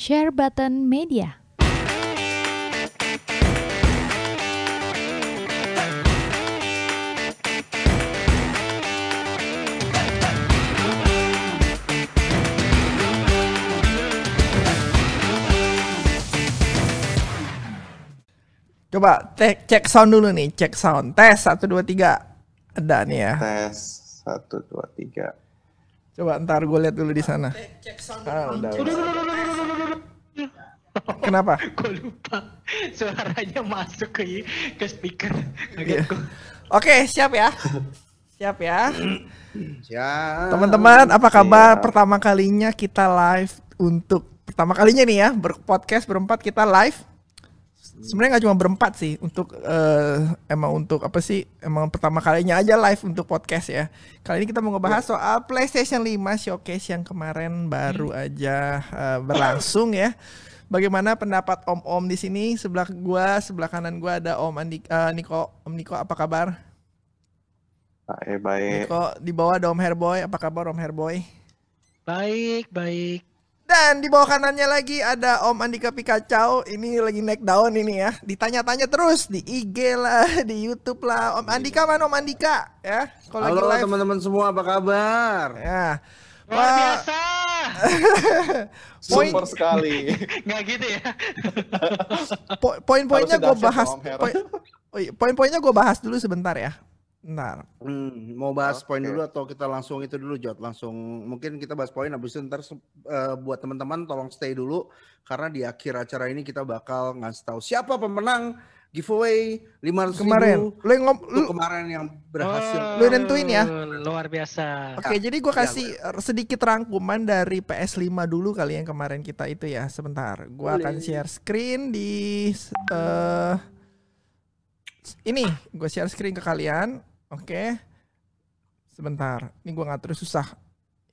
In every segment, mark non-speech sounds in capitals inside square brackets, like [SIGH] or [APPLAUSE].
Share Button Media. Coba cek cek sound dulu nih, cek sound. Tes 1 2 3. Ada nih ya. Tes satu dua tiga. Coba ntar gue lihat dulu di sana. Ah, udah, udah. Kenapa? gue lupa suaranya masuk ke ke speaker Iya. Oke, siap ya. Siap ya. Siap. Teman-teman, apa kabar? Siap. Pertama kalinya kita live untuk pertama kalinya nih ya, berpodcast berempat kita live. Sebenarnya nggak cuma berempat sih, untuk eh, emang untuk apa sih? Emang pertama kalinya aja live untuk podcast ya. Kali ini kita mau ngebahas soal PlayStation 5 showcase yang kemarin baru aja eh, berlangsung ya. Bagaimana pendapat Om-om di sini? Sebelah gua, sebelah kanan gua ada Om Andi, eh, Niko. Om Niko apa kabar? Baik baik. Niko di bawah ada Om Herboy. Apa kabar Om Herboy? baik baik Dan di bawah kanannya lagi ada Om Andika Pikacau. Ini lagi naik daun ini ya. Ditanya-tanya terus di IG lah, [LAUGHS] di YouTube lah. Om Andika mana Om Andika? Ya, kalau lagi Halo teman-teman semua, apa kabar? Ya. luar Wah, biasa [LAUGHS] Poin- Super sekali. [LAUGHS] nggak gitu ya po- poin-poinnya gue bahas. iya, Poin-poinnya gue bahas dulu sebentar ya. Bentar. Hmm, mau bahas poin Oke. dulu atau kita langsung itu dulu, Jot? Langsung mungkin kita bahas poin habis itu ntar eh, buat teman-teman tolong stay dulu karena di akhir acara ini kita bakal ngasih tahu siapa pemenang giveaway 500 Kemarin, ribu lu yang ngom- lu- kemarin yang berhasil. Oh, Lu nentuin ya? luar biasa Oke, jadi gue Ya, kasih sedikit rangkuman dari PS5 dulu kali yang kemarin kita itu ya. Sebentar, akan Boleh. share screen di eh ini. Gue share screen ke kalian. Oke, sebentar. Ini gue ngatur susah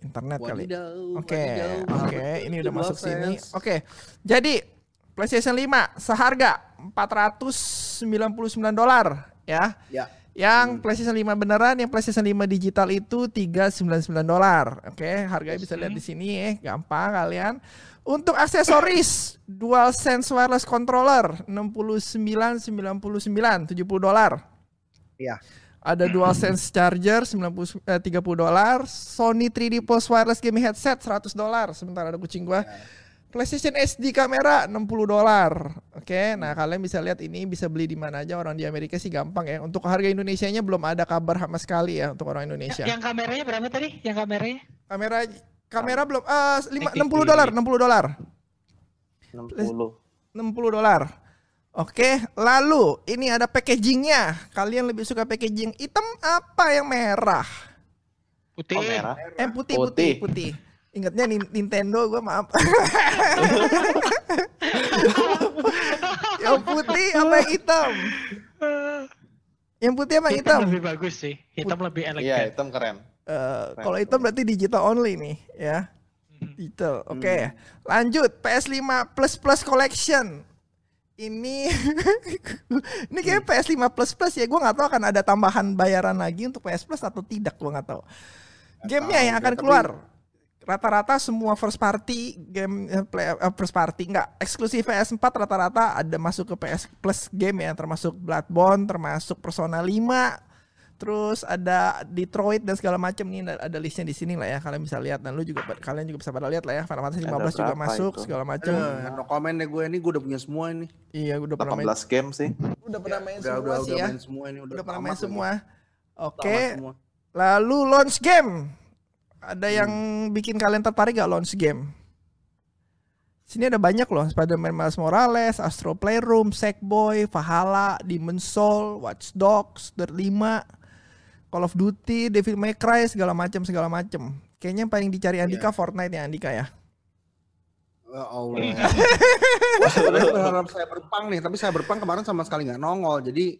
internet kali. Oke, oke, ini udah masuk sini. Oke, jadi PlayStation 5 seharga 499 dolar ya. Ya. Yang PlayStation 5 beneran, yang PlayStation 5 digital itu 399 dolar. Oke, harganya bisa lihat di sini ya, gampang kalian. Untuk aksesoris DualSense wireless controller 6999 70 dolar. Iya. Ada DualSense charger 90 eh, 30 dolar, Sony 3D Pulse wireless gaming headset 100 dolar. Sebentar ada kucing gua. PlayStation SD kamera 60 dolar. Oke, nah kalian bisa lihat ini bisa beli di mana aja orang di Amerika sih gampang ya. Untuk harga Indonesianya belum ada kabar sama sekali ya untuk orang Indonesia. yang kameranya berapa tadi yang kameranya Kamera kamera belum eh lima- Oke, 60 dolar, 60 dolar. 60. 60 dolar. Oke, lalu ini ada packagingnya. Kalian lebih suka packaging hitam apa yang merah? putih Oh merah. Eh putih putih Putih. putih. Ingatnya Nin- Nintendo gue maaf. [LAUGHS] yang putih apa yang hitam? Yang putih apa yang hitam hitam? lebih bagus sih hitam lebih Iya elegan hitam keren. Eh, kalau hitam berarti digital only nih ya. Digital. Oke. Lanjut PS5 Plus Plus Collection. Ini [LAUGHS] ini kayak PS5 Plus Plus ya. Gue nggak tahu akan ada tambahan bayaran lagi untuk PS Plus atau tidak. Gue nggak tahu. Gamenya yang akan keluar rata-rata semua first party game eh, play, eh, first party nggak eksklusif PS4 rata-rata ada masuk ke PS Plus game ya termasuk Bloodborne termasuk Persona 5 terus ada Detroit dan segala macam nih ada, listnya di sini lah ya kalian bisa lihat dan lu juga kalian juga bisa pada lihat lah ya Final Fantasy 15 Ada juga masuk itu? segala macam Aduh, no comment deh gue ini gue udah punya semua ini. iya gue udah pernah main 18 game sih. udah pernah main Udah semua udah sih udah ya main semua ini udah, udah pernah main semua oke semua. Lalu launch game. Ada yang bikin kalian tertarik gak launch game? Sini ada banyak loh, Spider-Man Miles Morales, Astro Playroom, Sackboy, Valhalla, Demon Soul, Watch Dogs, Dirt 5, Call of Duty, Devil May Cry, segala macam segala macam. Kayaknya yang paling dicari Andika Fortnite ya Andika ya. Ya Allah. [LAUGHS] Wah, sebenarnya [LAUGHS] berharap saya berpang nih, tapi saya berpang kemarin sama sekali nggak nongol. Jadi,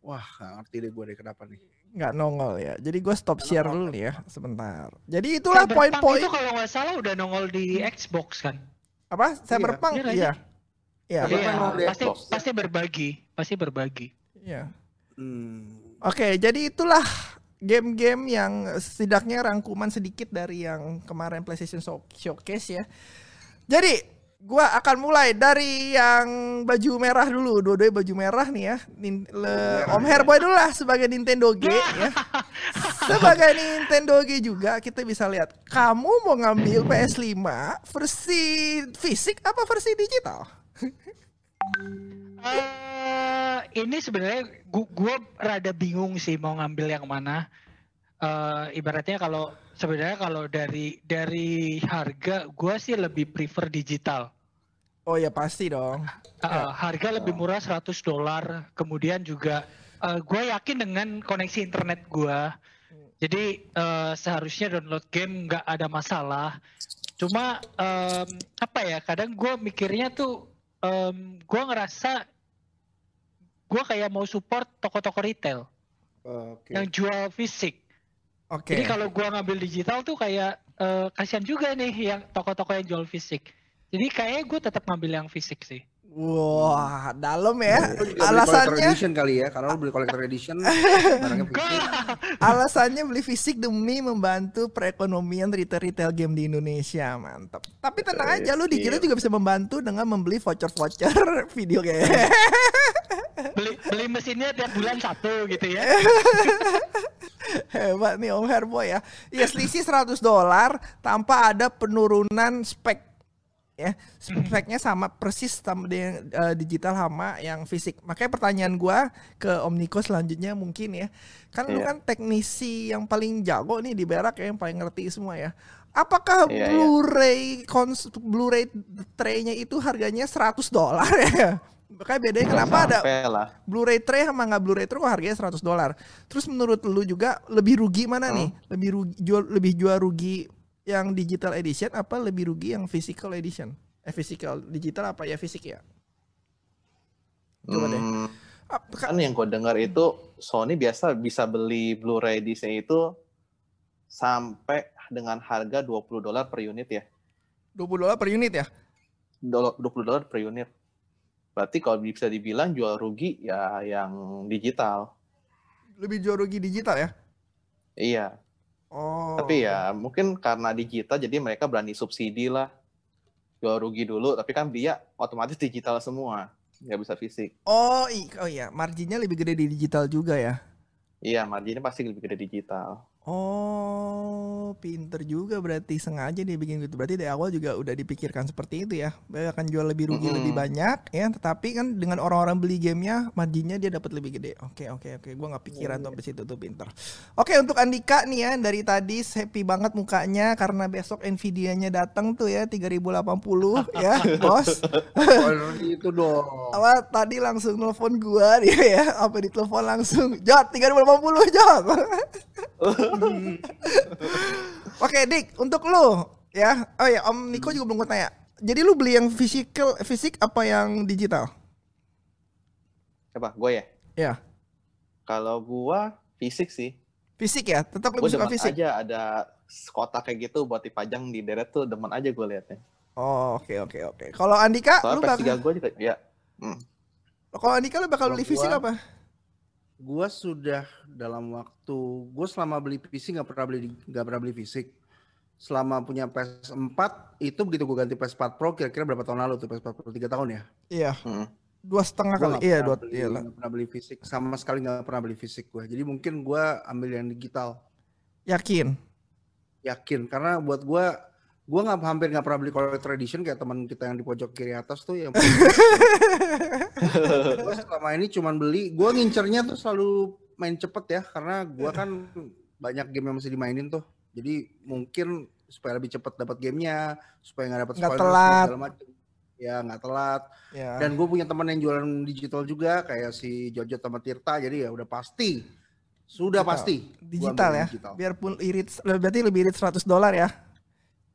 wah nggak ngerti deh gue deh kenapa nih. Nggak nongol ya. Jadi gue stop share dulu nih ya sebentar. Jadi itulah poin-poin itu kalau nggak salah udah nongol di Xbox kan apa? Saya Iya. berpang Iya nggak iya. Iya. Iya, nongol di pasti Xbox. pasti berbagi pasti berbagi Iya. Hmm. Oke, jadi itulah game-game yang setidaknya rangkuman sedikit dari yang kemarin PlayStation Show- Showcase ya. Jadi gua akan mulai dari yang baju merah dulu. Dua-duanya baju merah nih ya. Nin- le- Om Herboy dulu lah sebagai Nintendo G ya. [LAUGHS] Sebagai Nintendo G juga kita bisa lihat kamu mau ngambil PS5 versi fisik apa versi digital? [LAUGHS] Eh, ini sebenarnya gua, gua rada bingung sih mau ngambil yang mana. Eh, ibaratnya kalau sebenarnya kalau dari dari harga gua sih lebih prefer digital. Oh ya pasti dong. Eh, harga lebih murah 100 dolar. Kemudian juga eh, gua yakin dengan koneksi internet gua. Jadi eh, seharusnya download game nggak ada masalah. Cuma em, apa ya? Kadang gua mikirnya tuh em, gua ngerasa gua kayak mau support toko-toko retail Oke. yang jual fisik. Oke. Jadi kalau gua ngambil digital tuh kayak eh, kasihan juga nih yang toko-toko yang jual fisik. Jadi kayaknya gue tetap ngambil yang fisik sih. Wah, dalam ya. Lu juga beli collector Alasannya edition kali ya, karena lu beli collector edition barangnya fisik. [LAUGHS] alasannya beli fisik demi membantu perekonomian retail-retail game di Indonesia. Mantap. Tapi tenang aja lu digital juga bisa membantu dengan membeli voucher-voucher [LAUGHS] video game. [LAUGHS] beli beli mesinnya tiap bulan satu gitu ya. Hebat nih Om Herboy ya. Ya selisih 100 dolar tanpa ada penurunan spek ya. Speknya sama persis sama dengan eh, digital sama yang fisik. Makanya pertanyaan gua ke Om Niko selanjutnya mungkin ya. Kan lu Iya. kan teknisi yang paling jago nih di Berak ya, yang paling ngerti semua ya. Apakah Iya, iya. Blu-ray kons Blu-ray tray-nya itu harganya 100 dolar ya? Makanya bedanya Nggak kenapa ada lah. Blu-ray tray sama nggak Blu-ray tray kok harganya 100 dolar. Terus menurut lu juga lebih rugi mana nih? Lebih rugi jual lebih jual rugi yang digital edition apa lebih rugi yang physical edition? Eh physical digital apa ya fisik ya? Coba deh. Hmm, ka- kan yang gue dengar itu Sony biasa bisa beli Blu-ray disc itu sampai dengan harga 20 dolar per unit ya. 20 dolar per unit ya? Dolo- 20 dolar per unit. Berarti kalau bisa dibilang jual rugi ya yang digital. Lebih jual rugi digital ya? Iya. Oh. Tapi ya mungkin karena digital jadi mereka berani subsidi lah. Jual rugi dulu, tapi kan dia otomatis digital semua. Nggak bisa fisik. Oh, i- oh iya, marginnya lebih gede di digital juga ya. Iya, marginnya pasti lebih gede digital. Oh, pinter juga berarti sengaja dia bikin gitu. Berarti dari awal juga udah dipikirkan seperti itu ya. Dia akan jual lebih rugi Mm-mm. lebih banyak ya, tetapi kan dengan orang-orang beli gamenya marginnya dia dapat lebih gede. Oke, oke, oke. Gua nggak pikiran tuh sampai situ tuh pinter. Oke, untuk Andika nih ya dari tadi happy banget mukanya karena besok Nvidia-nya datang tuh ya 3080 [LAUGHS] ya, Bos. Oh, itu dong. Apa tadi langsung nelfon gua dia ya, apa ditelepon langsung, "Jot, 3080, Jot." [LAUGHS] [LAUGHS] Oke, Dik, untuk lu ya. Oh ya, Om Niko juga belum gua tanya. Jadi lu beli yang physical fisik apa yang digital? Siapa? Gue ya? Ya, Kalau gua fisik sih. fisik ya. Tetap Gue lebih suka fisik. aja ada kotak kayak gitu buat dipajang di deret tuh demen aja gue liatnya. Oh, oke oke oke. Kalau Andika, lu Soalnya PS3 bakal gue juga ya. Hmm. kalau Andika lu bakal beli fisik gua- apa? Gua sudah dalam waktu gue selama beli PC nggak pernah beli nggak pernah beli fisik. Selama punya PS4 itu begitu gue ganti PS4 Pro kira-kira berapa tahun lalu tuh PS4 Pro tiga tahun ya? Iya, Hmm. dua setengah Gua kali. Iya, dua. beli- Iya lah. nggak pernah beli fisik sama sekali nggak pernah beli fisik gue. Jadi mungkin gue ambil yang digital. Yakin. Yakin karena buat gue gue nggak hampir nggak pernah beli collector edition kayak teman kita yang di pojok kiri atas tuh yang [LAUGHS] gue selama ini cuman beli gue ngincernya tuh selalu main cepet ya karena gue kan banyak game yang masih dimainin tuh jadi mungkin supaya lebih cepet dapat gamenya supaya nggak dapat spoiler telat. segala macem. ya nggak telat Ya. dan gue punya teman yang jualan digital juga kayak si Jojo sama Tirta jadi ya udah pasti sudah Digital. pasti digital ya. digital. Biarpun irit berarti lebih irit 100 dolar ya.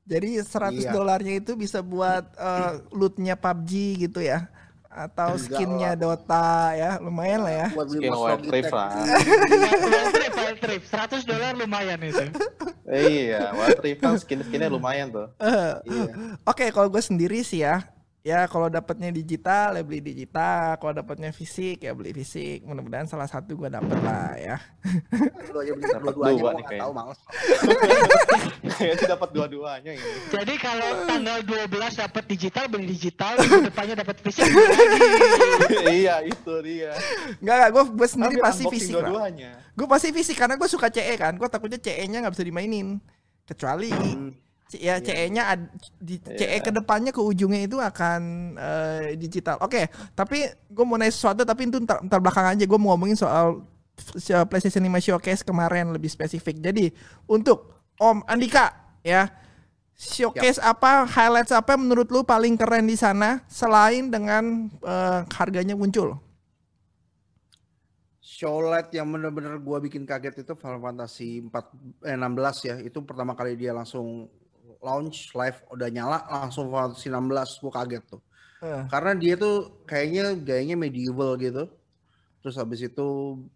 Jadi 100 Iya. dolarnya itu bisa buat eh, lootnya PUBG gitu ya. Atau Enggak skinnya lah. Dota ya, lumayan lah ya. buat beli Skin. Rift lah. [LAUGHS] Wild trip, wild trip. 100 dolar lumayan itu. iya, Wild Rift kan skin-skinnya lumayan tuh. Eh, Iya. Oke, kalau gue sendiri sih ya, ya kalau dapatnya digital ya beli digital, kalau dapatnya fisik ya beli fisik. Mudah-mudahan salah satu gua dapet lah ya. Lu aja beli Dapat dua-duanya dua kayaknya. tahu males. [LAUGHS] Kayaknya dapat dua-duanya ini. Jadi kalau tanggal 12 dapat digital beli digital, [LAUGHS] depannya dapat fisik iya, itu dia. Enggak enggak, gue gue sendiri Ambil pasti fisik lah. Gue pasti fisik karena gue suka CE kan. Gue takutnya CE-nya nggak bisa dimainin. Kecuali Hmm. Ya CE-nya ad- di CE Iya. ke depannya ke ujungnya itu akan eh, digital. Oke, tapi gue mau nanya sesuatu tapi itu ntar, ntar belakang aja gue mau ngomongin soal f- PlayStation 5 Showcase kemarin lebih spesifik. Jadi untuk Om Andika ya showcase apa highlights apa yang menurut lu paling keren di sana selain dengan eh, harganya muncul? Showlight yang bener-bener gua bikin kaget itu Final Fantasy 4 eh, 16 ya. Itu pertama kali dia langsung launch live udah nyala langsung Final Fantasy 16 gua kaget tuh. Eh. Karena dia tuh kayaknya gayanya medieval gitu. Terus habis itu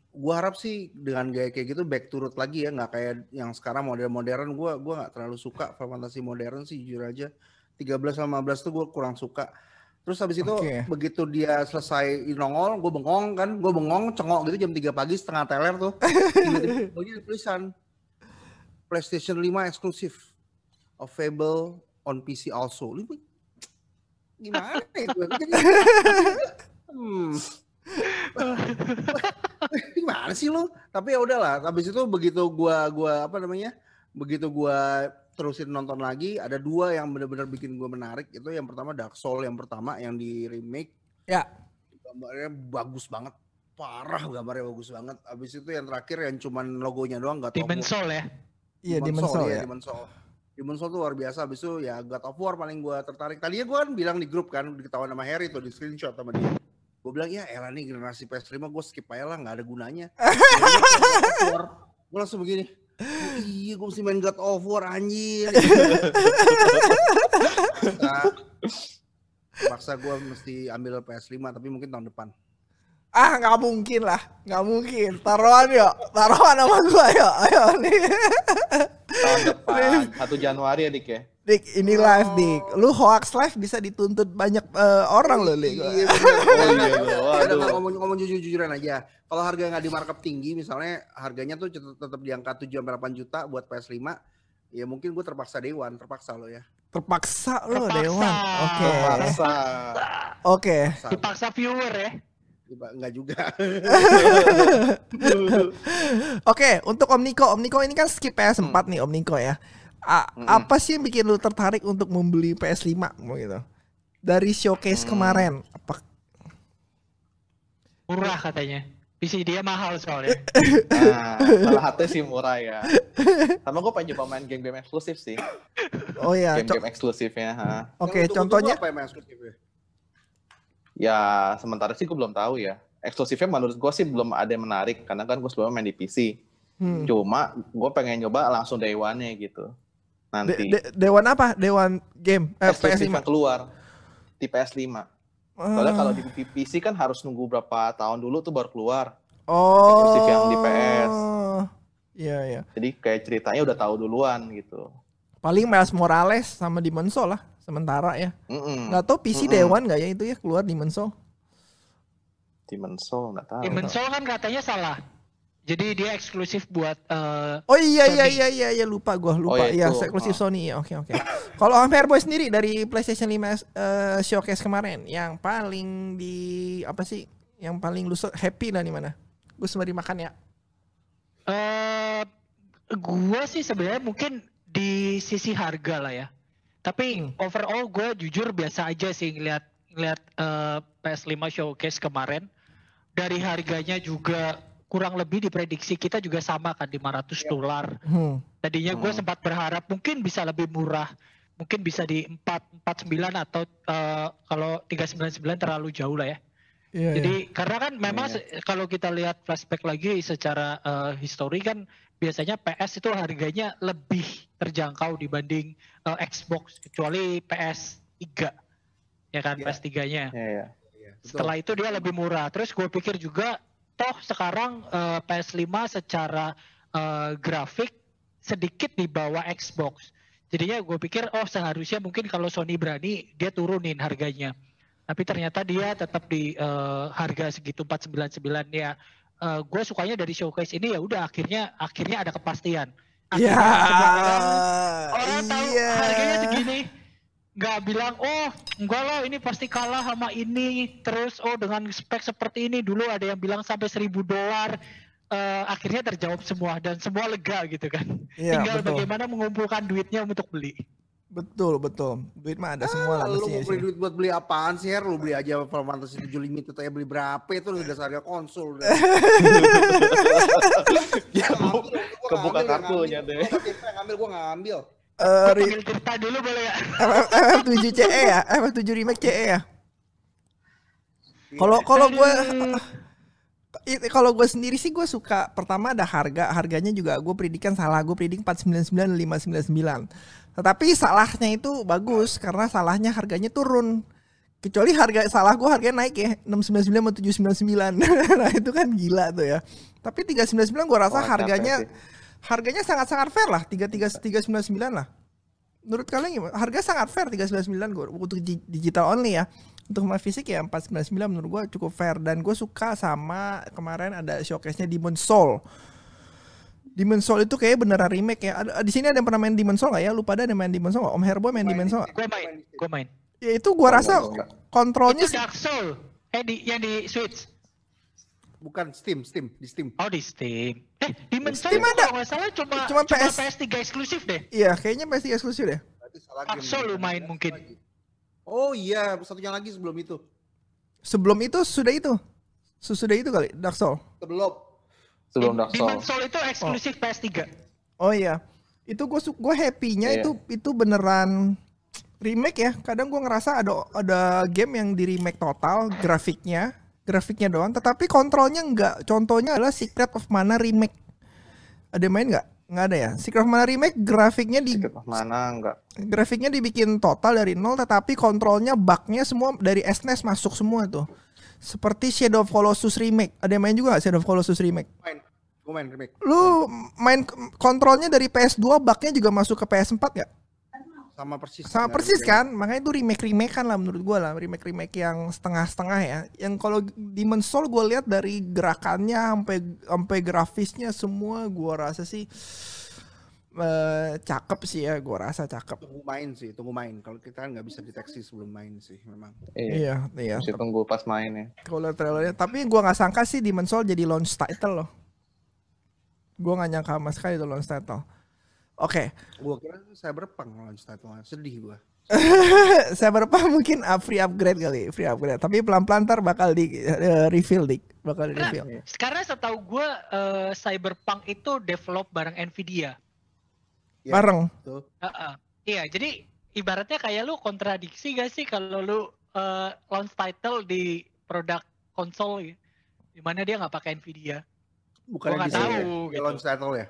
gua harap sih dengan gaya kayak gitu back to root lagi ya, nggak kayak yang sekarang modern-modern gua gua nggak terlalu suka Final Fantasy modern sih jujur aja. 13 sama 15 tuh gua kurang suka. Terus habis itu begitu dia selesai nongol, gue bengong kan, gue bengong cengok gitu jam 3 pagi setengah teler tuh. [LAUGHS] Tiba-tiba tulisan PlayStation 5 eksklusif. Available on PC also. Lu [TSK] gimana ya gue? Hmm. [LAUGHS] gimana sih lu? Tapi ya udahlah. Habis itu begitu gua gua apa namanya? Begitu gua terusin nonton lagi, ada dua yang benar-benar bikin gua menarik. Itu yang pertama Dark Soul yang pertama yang di remake. Ya. Gambarnya bagus banget. Parah gambarnya bagus banget. Habis itu yang terakhir yang cuman logonya doang gak Demon Soul ya. Iya Demon Soul ya. Demon Soul. Demon Soul tuh luar biasa. Habis itu ya God of War paling gua tertarik. Tadinya gua kan bilang di grup kan, diketahuan sama Harry tuh di screenshot sama dia. Gue bilang ya elah nih generasi PS5 gue skip aja lah nggak ada gunanya. [LAUGHS] gue langsung begini. "Oh iya gue mesti main God of War anjir. nah, maksa gue mesti ambil PS5 tapi mungkin tahun depan. Ah nggak mungkin lah, nggak mungkin. Taruhan yuk, taruhan sama gua yuk, ayo nih. [LAUGHS] Tahun depan, 1 Januari ya, Dik ya. Dik, ini live dik. Lu hoax live bisa dituntut banyak eh, orang loh, Dik. [LAUGHS] Iya. Oh iya, loh. Udah Waduh. nggak ngomong ngomong jujur-jujuran aja. Kalau harga nggak di markup tinggi, misalnya harganya tuh tetap, tetap di angka 7 sampai 8 juta buat PS5, ya mungkin gue terpaksa dewan, terpaksa lo ya. Terpaksa lo, Terpaksa. Dewan. Oke. Paksa. Oke. Terpaksa. Dipaksa viewer ya. Tiba- Nggak juga. [LAUGHS] Oke, untuk Om Niko, Om Niko ini kan skip PS4 Hmm. nih Om Niko ya. A- Mm-mm. Apa sih yang bikin lu tertarik untuk membeli PS5 mau gitu? Dari showcase Hmm. kemarin, apa Murah katanya. PC dia mahal soalnya. Nah, [LAUGHS] salah hati sih murah ya. [LAUGHS] Sama gue pengen coba main game-game eksklusif sih. Oh ya, co- Game-game eksklusifnya. ha. oke, tunggu-tunggu contohnya apa yang eksklusifnya? Ya, sementara sih gue belum tahu ya. Eksklusifnya menurut gue sih belum ada yang menarik. Karena kan gue sebelumnya main di PC. hmm. Cuma gue pengen nyoba langsung day one-nya gitu. De- Nanti. de- Dewan apa? Dewan game eh, eksklusif PS5. yang keluar di PS5. Soalnya Ah. kalau di PC kan harus nunggu berapa tahun dulu tuh baru keluar. oh. eksklusif yang di PS. Iya, iya. Jadi kayak ceritanya udah tahu duluan gitu. Paling Miles Morales sama Demon's Soul lah sementara ya. Mm-mm. Nggak tahu PC Mm-mm. Dewan nggak ya itu ya keluar Demon's Soul. Demon's Soul nggak tahu. Demon Soul kan katanya salah. Jadi dia eksklusif buat eh, Oh iya iya Sony. iya iya iya lupa gua lupa. Oh, Iya, itu. eksklusif Ah. Sony ya. Oke oke. Kalau Fairboy sendiri dari PlayStation 5 eh, showcase kemarin yang paling di apa sih? Yang paling lu happy lah di mana? Gue sembari makan ya. eh gua sih sebenarnya mungkin di sisi harga lah ya. Tapi Hmm. overall gue jujur biasa aja sih ngeliat ngeliat eh, PS5 showcase kemarin. Dari harganya juga kurang lebih diprediksi kita juga sama kan 500 dolar. Hmm. Tadinya gue Hmm. sempat berharap mungkin bisa lebih murah. Mungkin bisa di 4 49 atau eh, kalau 399 terlalu jauh lah ya. Iya, Jadi karena kan memang Iya. se- kalau kita lihat flashback lagi secara eh, histori kan biasanya PS itu harganya lebih terjangkau dibanding eh, Xbox kecuali PS3 ya kan Iya. PS3-nya. Ya, ya. Iya, betul. Setelah itu dia lebih murah. Terus gue pikir juga toh sekarang eh, PS5 secara eh, grafik sedikit di bawah Xbox. Jadinya gue pikir oh seharusnya mungkin kalau Sony berani dia turunin harganya. Tapi ternyata dia tetap di uh, harga segitu 499 ya. Uh, gue sukanya dari showcase ini ya udah akhirnya akhirnya ada kepastian. Iya. orang tahu Iya. harganya segini nggak bilang oh enggak lah ini pasti kalah sama ini terus oh dengan spek seperti ini dulu ada yang bilang sampai 1000 dolar Eh, akhirnya terjawab semua dan semua lega gitu kan Iya, tinggal betul. bagaimana mengumpulkan duitnya untuk beli Betul, betul. Duit mah ada semua lah Ah, lu mau beli duit buat beli apaan sih Her? Lu beli aja Final Fantasy 7 limited aja beli berapa itu udah harga konsol. udah. Ya, Gua kebuka ngambil, kartunya gua deh. ngambil. Gua ngambil, gua nggak ngambil. Eh, panggil Tirta dulu boleh ya FF7 CE ya? FF7 remake CE ya? Kalau kalau gue kalau gue sendiri sih gue suka pertama ada harga harganya juga gue predikan salah gue predik 499 599 tetapi salahnya itu bagus karena salahnya harganya turun. Kecuali harga salah gue harganya naik ya 699 sama 799 [LAUGHS] nah itu kan gila tuh ya. Tapi 399 gue rasa capek harganya harganya sangat-sangat fair lah 33 399 lah. Menurut kalian gimana? Harga sangat fair 399 gue untuk di- digital only ya. Untuk main fisik ya 499 menurut gue cukup fair dan gue suka sama kemarin ada showcase-nya Demon Soul. Demon Soul itu kayak beneran remake ya. Ada, di sini ada yang pernah main Demon Soul gak ya? Lupa ada yang main Demon Soul nggak? Om Herbo main Demon Soul. gue main gue main Ya itu gue rasa kontrolnya itu Dark Soul eh di yang di Switch Bukan Steam, Steam, di Steam. oh di Steam eh Demon Steam Soul ada. kalau nggak salah cuma Cuma cuma, PS. PS3 eksklusif deh Iya kayaknya pasti eksklusif deh. Dark. Soul lu main mungkin Oh iya, satunya lagi sebelum itu. Sebelum itu sudah itu. Sesudah itu kali Dark Soul. Sebelum. Sebelum Dark Soul. Demon Soul itu eksklusif PS3 Oh iya, itu gue gue happy-nya Iya. itu itu beneran remake ya. Kadang gue ngerasa ada ada game yang di remake total grafiknya, grafiknya doang, tetapi kontrolnya enggak. Contohnya adalah Secret of Mana remake. Ada main nggak? Nggak ada ya. Secret of Mana remake grafiknya di Secret of mana enggak? grafiknya dibikin total dari nol, tetapi kontrolnya bugnya semua dari SNES masuk semua tuh. Seperti Shadow of Colossus remake. Ada yang main juga nggak Shadow of Colossus remake? Main. Gue main remake. Lu main kontrolnya dari PS2 bugnya juga masuk ke PS4 ya? Sama persis. Sama dengan persis kan? Makanya itu remake remake kan lah menurut gua lah, remake remake yang setengah-setengah ya. Yang kalau Demon Soul gue lihat dari gerakannya sampai sampai grafisnya semua gua rasa sih eh, cakep sih ya, gua rasa cakep. Tunggu main sih, tunggu main. Kalau kita kan nggak bisa deteksi sebelum main sih, memang. Iya. Iya, iya. Mesti tunggu pas main ya. Kalau trailernya, tapi gua nggak sangka sih Demon Soul jadi launch title loh. Gua nggak nyangka sama sekali itu launch title. Oke, Gua kira Cyberpunk launch title sedih gua. [LAUGHS] saya berapa mungkin up free upgrade kali, free upgrade. Tapi pelan-pelan ntar bakal di eh, reveal dik, bakal di Nah, reveal. sekarang setahu gue eh, Cyberpunk itu develop bareng Nvidia. Iya, Bareng. Tuh. Heeh. Iya, jadi ibaratnya kayak lu kontradiksi gak sih kalau lu eh, launch title di produk konsol ya? Di mana dia nggak pakai Nvidia. Bukan Gua bisa tahu, ya, gitu. launch title ya.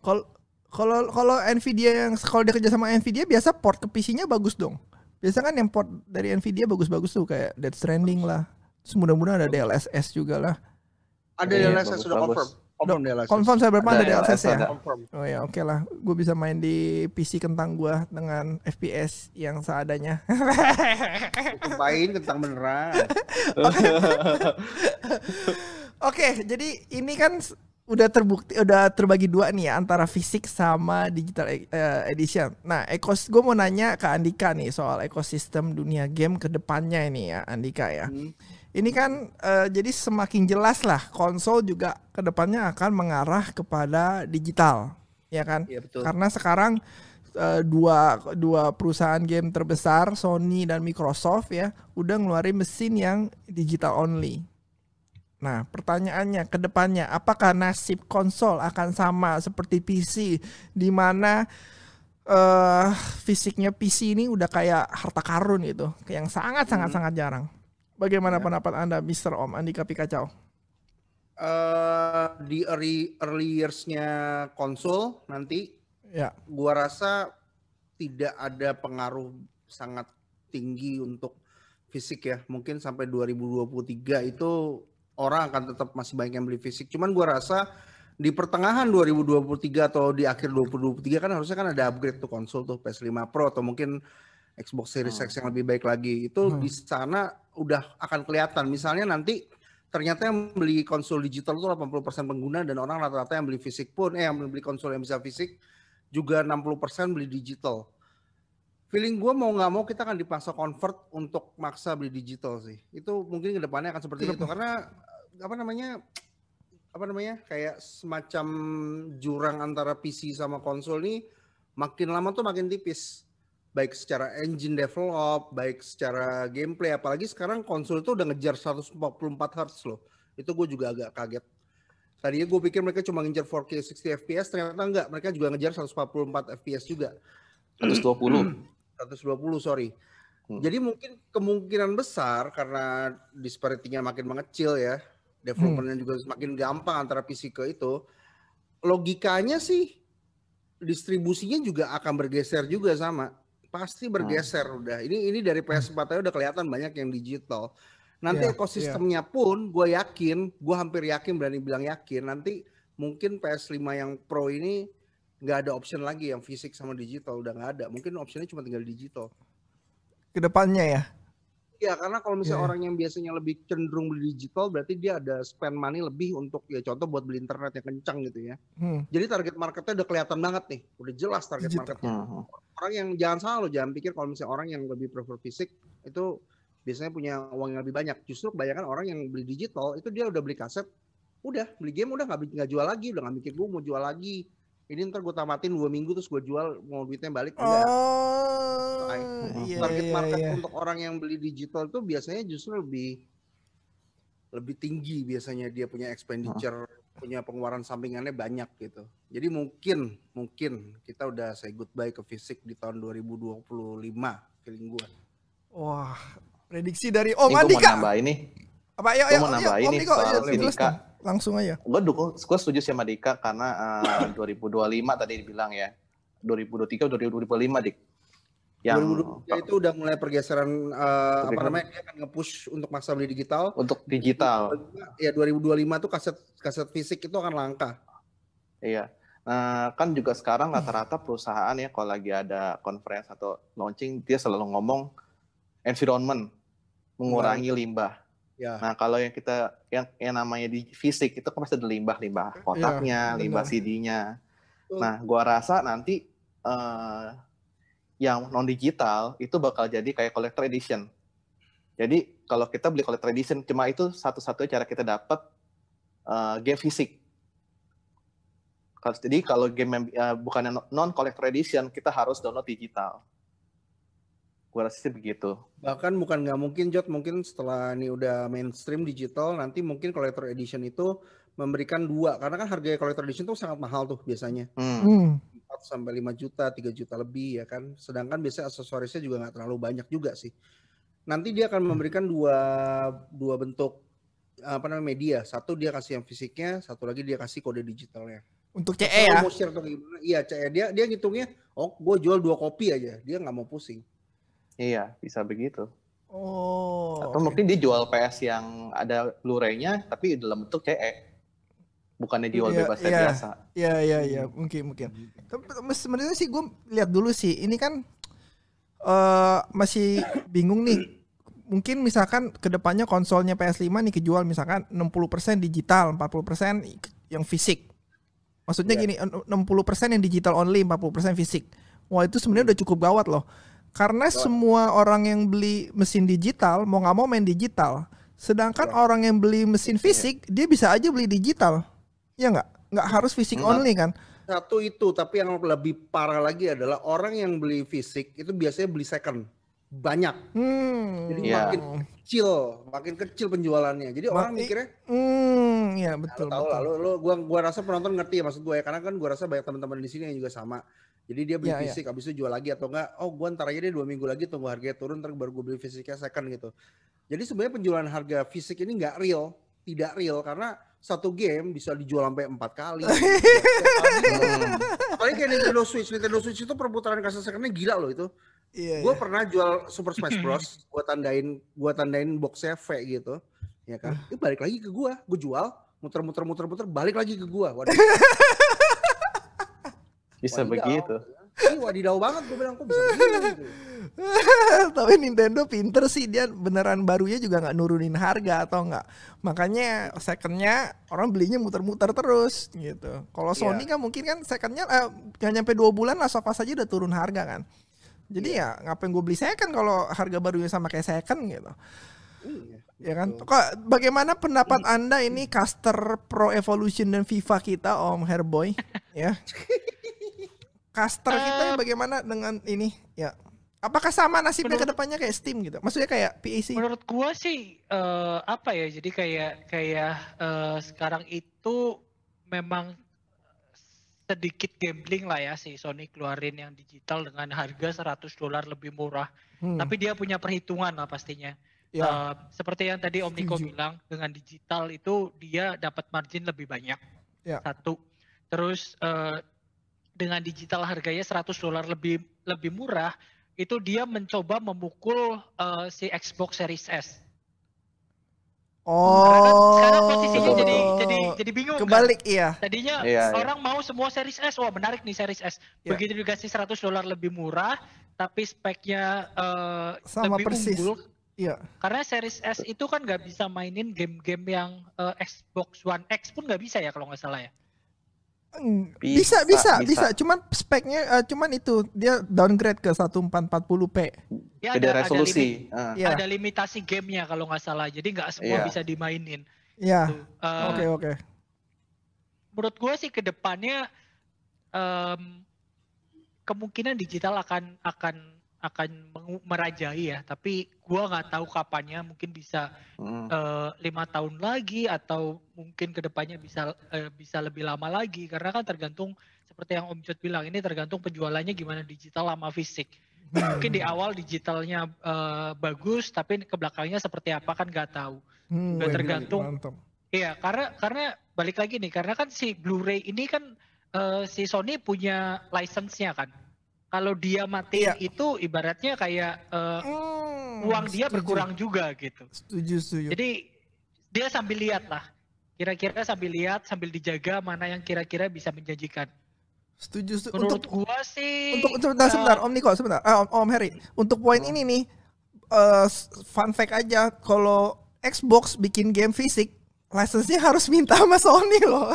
Kalau kalau kalau Nvidia yang kalau dia kerja sama Nvidia biasa port ke PC-nya bagus dong. Biasa kan yang port dari Nvidia bagus-bagus tuh kayak Death Stranding lah. Terus mudah-mudahan ada DLSS juga lah. Ada Iya, DLSS sudah bagus, confirm. Confirm DLSS. Confirm saya berapa ada Ada DLSS ya? Confirm. Oh ya oke lah, gue bisa main di PC kentang gua dengan FPS yang seadanya. Main kentang beneran. [LAUGHS] Oke, jadi ini kan udah terbukti, udah terbagi dua nih ya antara fisik sama digital eh, edition. Nah, ekos, gue mau nanya ke Andika nih soal ekosistem dunia game ke depannya ini ya, Andika ya. Hmm. Ini kan eh, jadi semakin jelas lah konsol juga ke depannya akan mengarah kepada digital, ya kan? Iya betul. Karena sekarang eh, dua dua perusahaan game terbesar Sony dan Microsoft ya udah ngeluarin mesin yang digital only. Nah, pertanyaannya ke depannya apakah nasib konsol akan sama seperti PC di mana eh fisiknya PC ini udah kayak harta karun gitu, yang sangat sangat Hmm. sangat jarang. Bagaimana Ya. pendapat Anda Mr. Om Andika Pikacau? Eh, di early, early years-nya konsol nanti Ya. gua rasa tidak ada pengaruh sangat tinggi untuk fisik ya. Mungkin sampai 2023 itu orang akan tetap masih banyak yang beli fisik. Cuman gua rasa di pertengahan 2023 atau di akhir 2023 kan harusnya kan ada upgrade tuh konsol tuh PS5 Pro atau mungkin Xbox Series X yang lebih baik lagi. Itu Hmm. di sana udah akan kelihatan. Misalnya nanti ternyata yang beli konsol digital itu 80% pengguna dan orang rata-rata yang beli fisik pun eh yang beli konsol yang bisa fisik juga 60% beli digital. Feeling gue mau nggak mau kita akan dipaksa convert untuk maksa beli digital sih. Itu mungkin ke depannya akan seperti itu karena apa namanya apa namanya kayak semacam jurang antara PC sama konsol ini makin lama tuh makin tipis. Baik secara engine develop baik secara gameplay apalagi sekarang konsol itu udah ngejar 144 Hz loh. Itu gue juga agak kaget. Tadinya gue pikir mereka cuma ngejar 4K 60 fps ternyata enggak. Mereka juga ngejar 144 fps juga. 120. 120 [CLEARS THROAT] sorry. Hmm. jadi mungkin kemungkinan besar karena disparity-nya makin mengecil ya developernya juga semakin gampang antara PC ke itu. Logikanya sih distribusinya juga akan bergeser juga sama. Pasti bergeser udah. Ini ini dari PS4 aja udah kelihatan banyak yang digital. Nanti Iya, ekosistemnya pun gue yakin gue hampir yakin berani bilang yakin nanti mungkin PS5 yang Pro ini nggak ada option lagi yang fisik sama digital. Udah nggak ada. Mungkin optionnya cuma tinggal digital. Ke depannya ya. Ya karena kalau misalnya Iya. orang yang biasanya lebih cenderung beli digital berarti dia ada spend money lebih untuk ya contoh buat beli internet yang kencang gitu ya. Hmm. Jadi target marketnya udah kelihatan banget nih, udah jelas target Digital. marketnya. Hmm. Orang yang jangan salah loh, jangan pikir kalau misalnya orang yang lebih prefer fisik itu biasanya punya uang yang lebih banyak. Justru kebanyakan orang yang beli digital itu dia udah beli kaset, udah beli game udah nggak nggak jual lagi, udah nggak mikir gue mau jual lagi. Ini ntar gue tamatin dua minggu terus gue jual mau duitnya balik enggak. Oh, iya, target iya, market iya. untuk orang yang beli digital itu biasanya justru lebih lebih tinggi biasanya dia punya expenditure punya pengeluaran sampingannya banyak gitu jadi mungkin mungkin kita udah say goodbye ke fisik di tahun 2025 feeling gua Wah, prediksi dari Om gue mau Andika. nambah ini. Apa mau ayo nambah Om ini Diko, soal si. Dika. Langsung aja. Gue dukung, gue setuju sama Dika karena eh, 2025 tadi dibilang ya. 2023 2025 dik. Yang 2023 itu udah mulai pergeseran eh, apa namanya dia akan nge-push untuk maksa beli digital untuk digital. ya 2025 tuh kaset kaset fisik itu akan langka Iya. Nah, kan juga sekarang rata-rata perusahaan ya kalau lagi ada conference atau launching dia selalu ngomong environment mengurangi limbah. ya Nah, kalau yang kita yang yang namanya di fisik itu kan pasti ada limbah-limbah kotaknya, benar. limbah CD-nya. Nah, gua rasa nanti eh, yang non digital itu bakal jadi kayak collector edition. Jadi kalau kita beli collector edition cuma itu satu-satunya cara kita dapat eh, game fisik. Jadi kalau game eh, bukan non collector edition kita harus download digital. Gua rasa sih begitu. bahkan bukan nggak mungkin Jot mungkin setelah ini udah mainstream digital nanti mungkin collector edition itu memberikan dua karena kan harga collector edition tuh sangat mahal tuh biasanya Hmm. Hmm. 4 sampai 5 juta 3 juta lebih ya kan sedangkan biasanya aksesorisnya juga nggak terlalu banyak juga sih nanti dia akan memberikan dua dua bentuk apa namanya media satu dia kasih yang fisiknya satu lagi dia kasih kode digitalnya Untuk CE ya. mau share atau gimana iya CE dia dia ngitungnya oh gue jual dua kopi aja dia nggak mau pusing Iya, bisa begitu. Oh. Atau oke. mungkin dia jual PS yang ada Blu-ray-nya tapi dalam bentuk CE. Bukannya jual Iya, bebas iya. biasa. Iya iya iya mungkin mungkin. Tapi sebenarnya sih gue lihat dulu sih ini kan eh masih bingung nih. Mungkin misalkan ke depannya konsolnya PS5 nih kejual misalkan 60% digital, 40% yang fisik. Maksudnya Iya. gini, 60% yang digital only, 40% fisik. Wah itu sebenarnya udah cukup gawat loh. Karena semua orang yang beli mesin digital mau nggak mau main digital. Sedangkan Iya. orang yang beli mesin fisik dia bisa aja beli digital. Ya nggak? Nggak harus fisik Enggak. only kan? Satu itu, tapi yang lebih parah lagi adalah orang yang beli fisik itu biasanya beli second. Banyak. Hmm. Jadi Iya. makin kecil, makin kecil penjualannya. Jadi Ma- orang mikirnya, Hmm, ya "Lu betul. tahu betul. lah, lu, lu, gua, gua rasa penonton ngerti ya maksud gue ya. Karena kan gua rasa banyak teman-teman di sini yang juga sama. Jadi dia beli Iya, iya. fisik, habis itu jual lagi atau enggak, oh gua ntar aja deh dua minggu lagi tunggu harganya turun, ntar baru gue beli fisiknya second gitu. Jadi sebenarnya penjualan harga fisik ini nggak real, tidak real karena satu game bisa dijual sampai empat kali. [LAUGHS] Apalagi kayak Nintendo Switch, Nintendo Switch itu perputaran kaset secondnya gila loh itu. Iya, gue iya. pernah jual Super Smash Bros. gue tandain gue tandain boxnya V gitu, ya kan? Itu balik lagi ke gue, gue jual muter-muter muter-muter balik lagi ke gua. Waduh, Bisa wadidaw. begitu. Ih, wadidaw banget gue bilang kok bisa begini gitu. [LAUGHS] Tapi Nintendo pinter sih dia beneran barunya juga nggak nurunin harga atau nggak. Makanya secondnya orang belinya muter-muter terus gitu. Kalau Sony kan mungkin kan secondnya eh, nggak nyampe dua bulan lah Sofa saja udah turun harga kan. Jadi ya ngapain gue beli second kalau harga barunya sama kayak second gitu. Iya. Ya kan? Kok bagaimana pendapat Anda ini caster Pro Evolution dan FIFA kita Om Herboy [LAUGHS] ya? Caster kita ya bagaimana dengan ini ya? Apakah sama nasibnya ke Menurut- depannya kayak Steam gitu? Maksudnya kayak PAC? Menurut gua sih eh, apa ya? Jadi kayak kayak eh, sekarang itu memang sedikit gambling lah ya si Sony keluarin yang digital dengan harga 100 dolar lebih murah. Hmm, Tapi dia punya perhitungan lah pastinya. ya. Eh, seperti yang tadi Om Niko Setuju. bilang dengan digital itu dia dapat margin lebih banyak. Ya. Satu. Terus eh, dengan digital harganya 100 dolar lebih lebih murah, itu dia mencoba memukul eh, si Xbox Series S. oh. Karena kan sekarang posisinya jadi jadi jadi bingung kan. kebalik iya. Tadinya Iya, iya. orang mau semua Series S, wah menarik nih Series S. Iya. Begitu dikasih 100 dolar lebih murah, tapi speknya eh, Sama lebih persis. unggul, Iya. karena Series S itu kan nggak bisa mainin game-game yang eh, Xbox One X pun nggak bisa ya kalau nggak salah ya. Mm, Bisa, Bisa, bisa, bisa, bisa. Cuman speknya, eh, cuman itu dia downgrade ke 1440p. Ya ada, ada, limi- resolusi. Ah. Iya, ada limitasi gamenya kalau nggak salah. Jadi nggak semua Iya. bisa dimainin. iya. Eh, Oke, oke. Menurut gue sih ke depannya em, kemungkinan digital akan akan akan merajai ya. Tapi gua nggak tahu kapannya. Mungkin bisa Mm. eh, lima tahun lagi atau mungkin ke depannya bisa eh, bisa lebih lama lagi karena kan tergantung seperti yang Om Jod bilang ini tergantung penjualannya gimana digital sama fisik mungkin di awal digitalnya eh, bagus tapi ke belakangnya seperti apa kan nggak tahu Hmm, tergantung. iya karena karena balik lagi nih karena kan si Blu-ray ini kan eh, si Sony punya license-nya kan kalau dia mati Iya. itu ibaratnya kayak eh, Hmm, uang dia setuju. berkurang juga gitu Setuju, setuju. jadi dia sambil lihat lah. Kira-kira sambil lihat, sambil dijaga mana yang kira-kira bisa menjanjikan. Setuju, setuju. Menurut Untuk gua sih untuk sebentar, eh, sebentar, Om Niko, sebentar. Ah, Om, Om Harry, untuk poin ini nih, eh, fun fact aja, kalau Xbox bikin game fisik, license-nya harus minta sama Sony loh.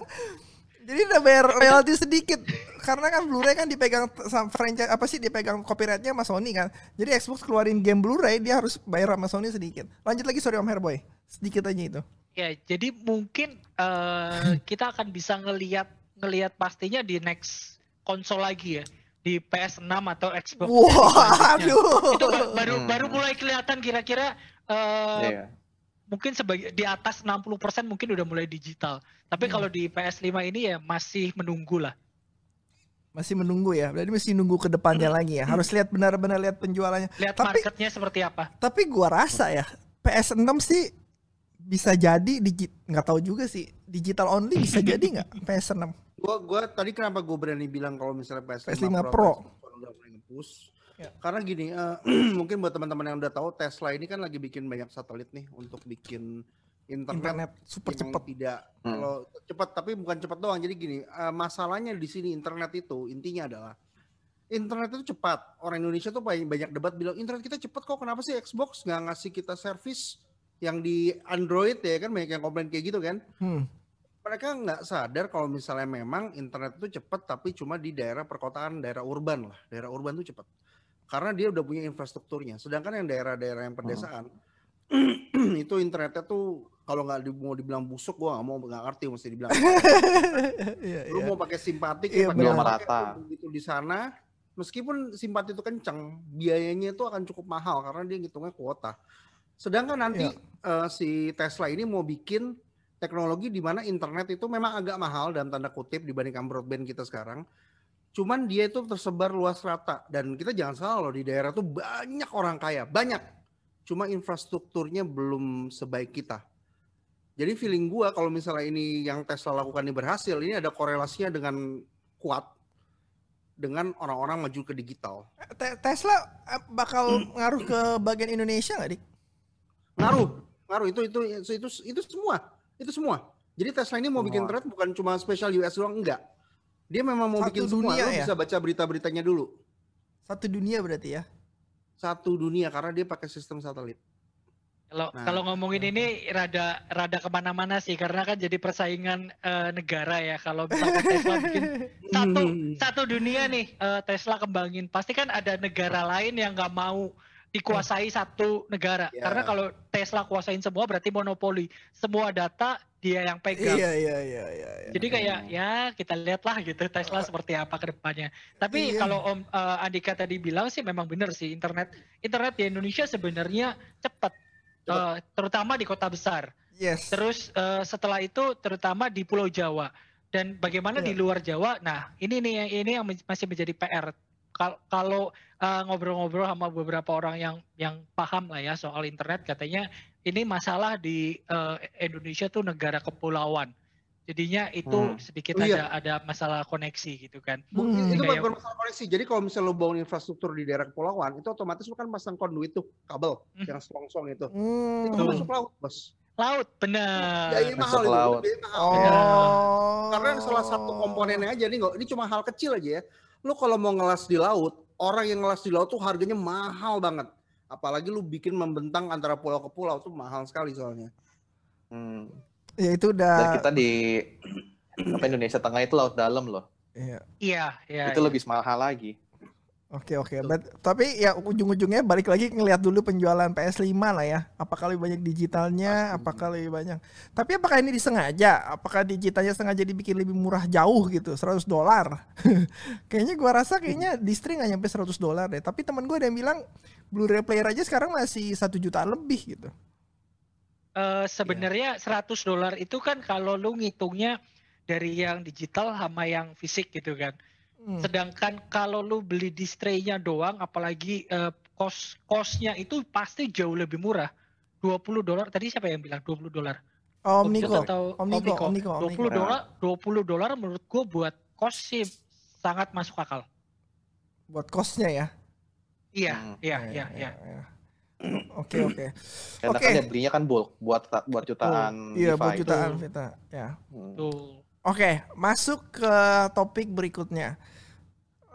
[LAUGHS] Jadi udah bayar relatif sedikit karena kan Blu-ray kan dipegang franchise apa sih dipegang copyright-nya sama Sony kan. Jadi Xbox keluarin game Blu-ray dia harus bayar sama Sony sedikit. Lanjut lagi sorry Om Herboy. Sedikit aja itu. ya jadi mungkin eh, [LAUGHS] kita akan bisa ngelihat ngelihat pastinya di next konsol lagi ya di PS6 atau Xbox. Wah, selanjutnya. aduh. Itu ba- baru Hmm. baru mulai kelihatan kira-kira eh, Iya. mungkin sebagai di atas 60% mungkin udah mulai digital. Tapi Hmm. kalau di PS5 ini ya masih menunggu lah. Masih menunggu ya. Berarti masih nunggu ke depannya lagi ya. Harus lihat benar-benar lihat penjualannya. Lihat Tapi- marketnya seperti apa. Tapi gua rasa ya PS6 sih bisa jadi digi nggak tahu juga sih digital only bisa jadi nggak [LAUGHS] PS6 Gua gua tadi kenapa gue berani bilang kalau misalnya PS5, PS5 Pro. PS4 udah mulai nge-push. Ya. Karena gini, eh, [CLEARS THROAT] mungkin buat teman-teman yang udah tahu Tesla ini kan lagi bikin banyak satelit nih untuk bikin internet, internet super cepat tidak Hmm. kalau cepat tapi bukan cepat doang. Jadi gini, eh, masalahnya di sini internet itu intinya adalah internet itu cepat. Orang Indonesia tuh banyak, banyak debat bilang internet kita cepat kok. Kenapa sih Xbox nggak ngasih kita service yang di Android ya kan banyak yang komplain kayak gitu kan? hmm. mereka nggak sadar kalau misalnya memang internet itu cepat tapi cuma di daerah perkotaan, daerah urban lah. Daerah urban itu cepat. Karena dia udah punya infrastrukturnya. Sedangkan yang daerah-daerah yang pedesaan [CLEARS THROAT] itu internetnya tuh kalau nggak di- mau dibilang busuk gua nggak mau nggak ngerti mesti dibilang. [LAUGHS] iya Lu iya mau pakai simpatik Iya, ya pakai merata. begitu di sana meskipun simpati itu kencang, biayanya itu akan cukup mahal karena dia ngitungnya kuota. Sedangkan nanti Iya. eh, si Tesla ini mau bikin teknologi di mana internet itu memang agak mahal dalam tanda kutip dibandingkan broadband kita sekarang. Cuman dia itu tersebar luas rata dan kita jangan salah loh di daerah tuh banyak orang kaya, banyak. Cuma infrastrukturnya belum sebaik kita. Jadi feeling gua kalau misalnya ini yang Tesla lakukan ini berhasil, ini ada korelasinya dengan kuat dengan orang-orang maju ke digital. Te- Tesla eh, bakal ngaruh ke bagian Indonesia nggak dik Ngaruh, ngaruh itu itu itu itu, itu semua. Itu semua. Jadi Tesla ini mau Semua. bikin thread bukan cuma spesial US doang, enggak. Dia memang mau Satu bikin semua. dunia Lo ya? bisa baca berita-beritanya dulu. Satu dunia berarti ya. Satu dunia karena dia pakai sistem satelit. Kalau Nah, kalau ngomongin ini rada rada ke mana-mana sih karena kan jadi persaingan eh, negara ya kalau misalkan Tesla bikin [LAUGHS] satu Hmm. satu dunia nih eh, Tesla kembangin pasti kan ada negara lain yang nggak mau dikuasai satu negara Ya. karena kalau Tesla kuasain semua berarti monopoli semua data dia yang pegang Iya iya iya iya. iya. jadi kayak ya kita lihatlah gitu Tesla seperti apa ke depannya. Tapi Iya. kalau Om eh, Andika tadi bilang sih memang benar sih internet internet di Indonesia sebenarnya cepat, Eh, terutama di kota besar. Yes. Terus eh, setelah itu terutama di Pulau Jawa dan bagaimana di Iya. luar Jawa. Nah ini nih yang ini yang masih menjadi PR. Kal- Kalau eh, ngobrol-ngobrol sama beberapa orang yang yang paham lah ya soal internet katanya ini masalah di eh, Indonesia tuh negara kepulauan. Jadinya itu Hmm. sedikit Oh, ada iya. ada masalah koneksi gitu kan. Hmm. itu bukan masalah koneksi. Jadi kalau misalnya lo bangun infrastruktur di daerah kepulauan, itu otomatis lo kan pasang konduit tuh, kabel Hmm. yang selongsong itu. Hmm. Itu Betul. masuk laut, bos. Laut benar. Biaya Masuk mahal itu, laut. biaya mahal. Oh. Ya. Karena salah satu komponennya aja nih. Ini cuma hal kecil aja ya. Lo kalau mau ngelas di laut, orang yang ngelas di laut tuh harganya mahal banget. Apalagi lu bikin membentang antara pulau ke pulau tuh mahal sekali soalnya. Hmm. Ya itu Dan udah. kita di apa Indonesia Tengah itu laut dalam loh. Iya. Iya, iya. itu iya. lebih mahal lagi. Oke oke. But- Tapi ya ujung-ujungnya balik lagi ngelihat dulu penjualan PS5 lah ya. Apakah lebih banyak digitalnya? Pasti. Apakah lebih banyak? Tapi apakah ini disengaja? Apakah digitalnya sengaja dibikin lebih murah jauh gitu? 100 dolar. [LAUGHS] kayaknya gua rasa kayaknya distri nggak nyampe 100 dolar deh. Tapi teman gua ada yang bilang Blu-ray player aja sekarang masih satu jutaan lebih gitu. Eh, sebenarnya 100 dolar itu kan kalau lu ngitungnya dari yang digital sama yang fisik gitu kan. Hmm. Sedangkan kalau lu beli display-nya doang, apalagi eh, cost costnya itu pasti jauh lebih murah. 20 dolar. Tadi siapa yang bilang 20 dolar? Om Niko, atau Om Niko, Om Niko, Om 20 Niko. dolar, 20 dolar menurut gua buat cost sih sangat masuk akal. Buat costnya ya. Iya, Hmm. iya, iya, iya. Oke oke. [CLEARS THROAT] Karena Oke. kan dia belinya kan bulk buat buat jutaan Iya DeFi. buat jutaan Betul. kita. Ya. Hmm. Tuh. Oke, masuk ke topik berikutnya.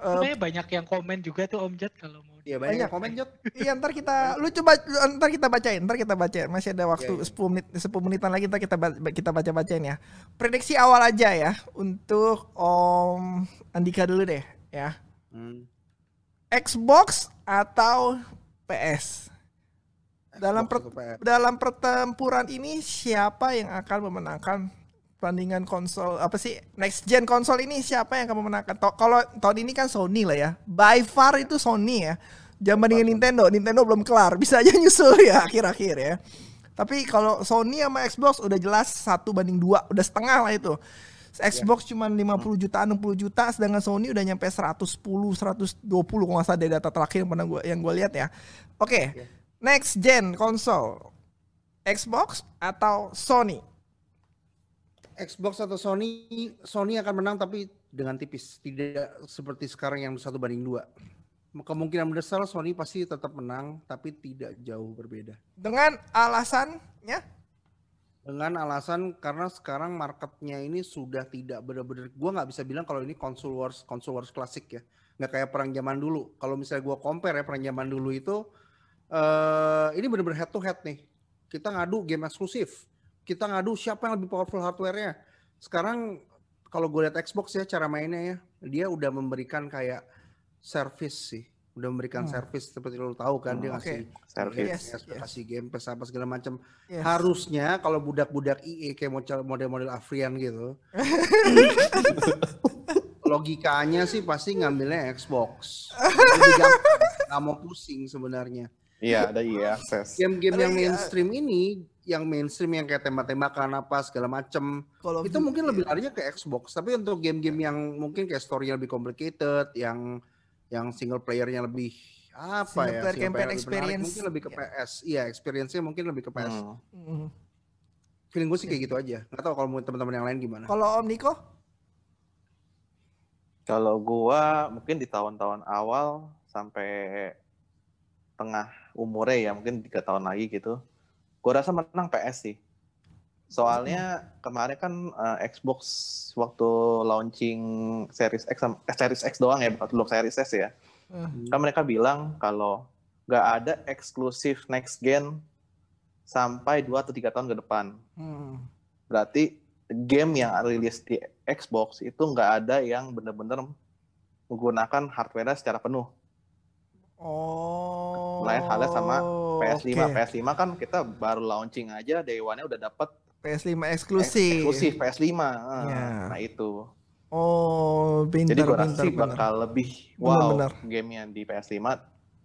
Eh, Sebenarnya banyak yang komen juga tuh Om Jat kalau mau. Iya Banyak. banyak, komen Jot. [LAUGHS] iya ntar kita, lu coba, ntar kita bacain, ntar kita bacain. Masih ada waktu Iya, iya. 10 menit, 10 menitan lagi ntar kita kita baca bacain ya. Prediksi awal aja ya untuk Om Andika dulu deh ya. Hmm. Xbox atau PS? Dalam per- dalam pertempuran ini siapa yang akan memenangkan pertandingan konsol apa sih next gen konsol ini siapa yang akan memenangkan? To- Kalau tahun ini kan Sony lah ya. By far itu Sony ya. Jangan bandingin Nintendo. Nintendo belum kelar. [LAUGHS] Bisa aja nyusul ya akhir-akhir ya. Tapi kalau Sony sama Xbox udah jelas satu banding dua, udah setengah lah itu. Xbox cuma 50 juta, 60 juta, sedangkan Sony udah nyampe 110, 120 kalau nggak salah dari data terakhir yang pernah gua yang gue lihat ya. Oke, Iya. Next gen konsol, Xbox atau Sony? Xbox atau Sony, Sony akan menang tapi dengan tipis, tidak seperti sekarang yang satu banding dua. Kemungkinan besar Sony pasti tetap menang, tapi tidak jauh berbeda. Dengan alasannya? Dengan alasan karena sekarang marketnya ini sudah tidak benar-benar, gua nggak bisa bilang kalau ini console wars, console wars klasik ya, nggak kayak perang zaman dulu. Kalau misalnya gua compare ya perang zaman dulu itu, eh ini benar-benar head to head nih. Kita ngadu game eksklusif, kita ngadu siapa yang lebih powerful hardware-nya. Sekarang kalau gue lihat Xbox ya cara mainnya ya, dia udah memberikan kayak service sih, udah memberikan Hmm. service seperti lo tahu kan dia Hmm, oke. ngasih Service. Yes, Yes, kasih game pass apa segala macam. Yes. Harusnya kalau budak-budak IE kayak model- model-model Afrian gitu. [LAUGHS] logikanya sih pasti ngambilnya Xbox. Lebih gampang, nggak mau pusing sebenarnya. Iya, ada EA Access. Game-game yang iya. mainstream ini, yang mainstream yang kayak tembak-tembakan apa segala macem, Call itu mungkin lebih ya. larinya ke Xbox. Tapi untuk game-game yang mungkin kayak story lebih complicated, yang yang single playernya lebih apa Single ya, player lebih menarik, experience. mungkin lebih ke Ya. PS. Iya, experience-nya mungkin lebih ke PS. Hmm. Mhm. Feeling gue sih kayak gitu aja. Nggak tahu kalau mau teman-teman yang lain gimana. Kalau Om Niko? Kalau gua mungkin di tahun-tahun awal sampai tengah umurnya ya mungkin tiga tahun lagi gitu. Gua rasa menang PS sih. Soalnya kemarin kan uh, Xbox waktu launching Series X eh, Series X doang ya, bukan belum Series S ya. Hmm. Kan mereka bilang kalau nggak ada eksklusif next gen sampai 2 atau 3 tahun ke depan. Hmm. Berarti game yang rilis di Xbox itu nggak ada yang benar-benar menggunakan hardware secara penuh. Oh. Lain halnya sama PS5. oke. PS5 kan kita baru launching aja day one-nya udah dapat PS5 eksklusif. eksklusif PS5. Ah, Ya. Nah, itu. Oh, pintar, Jadi gue rasa sih bakal lebih wow Bener-bener. gamenya di PS5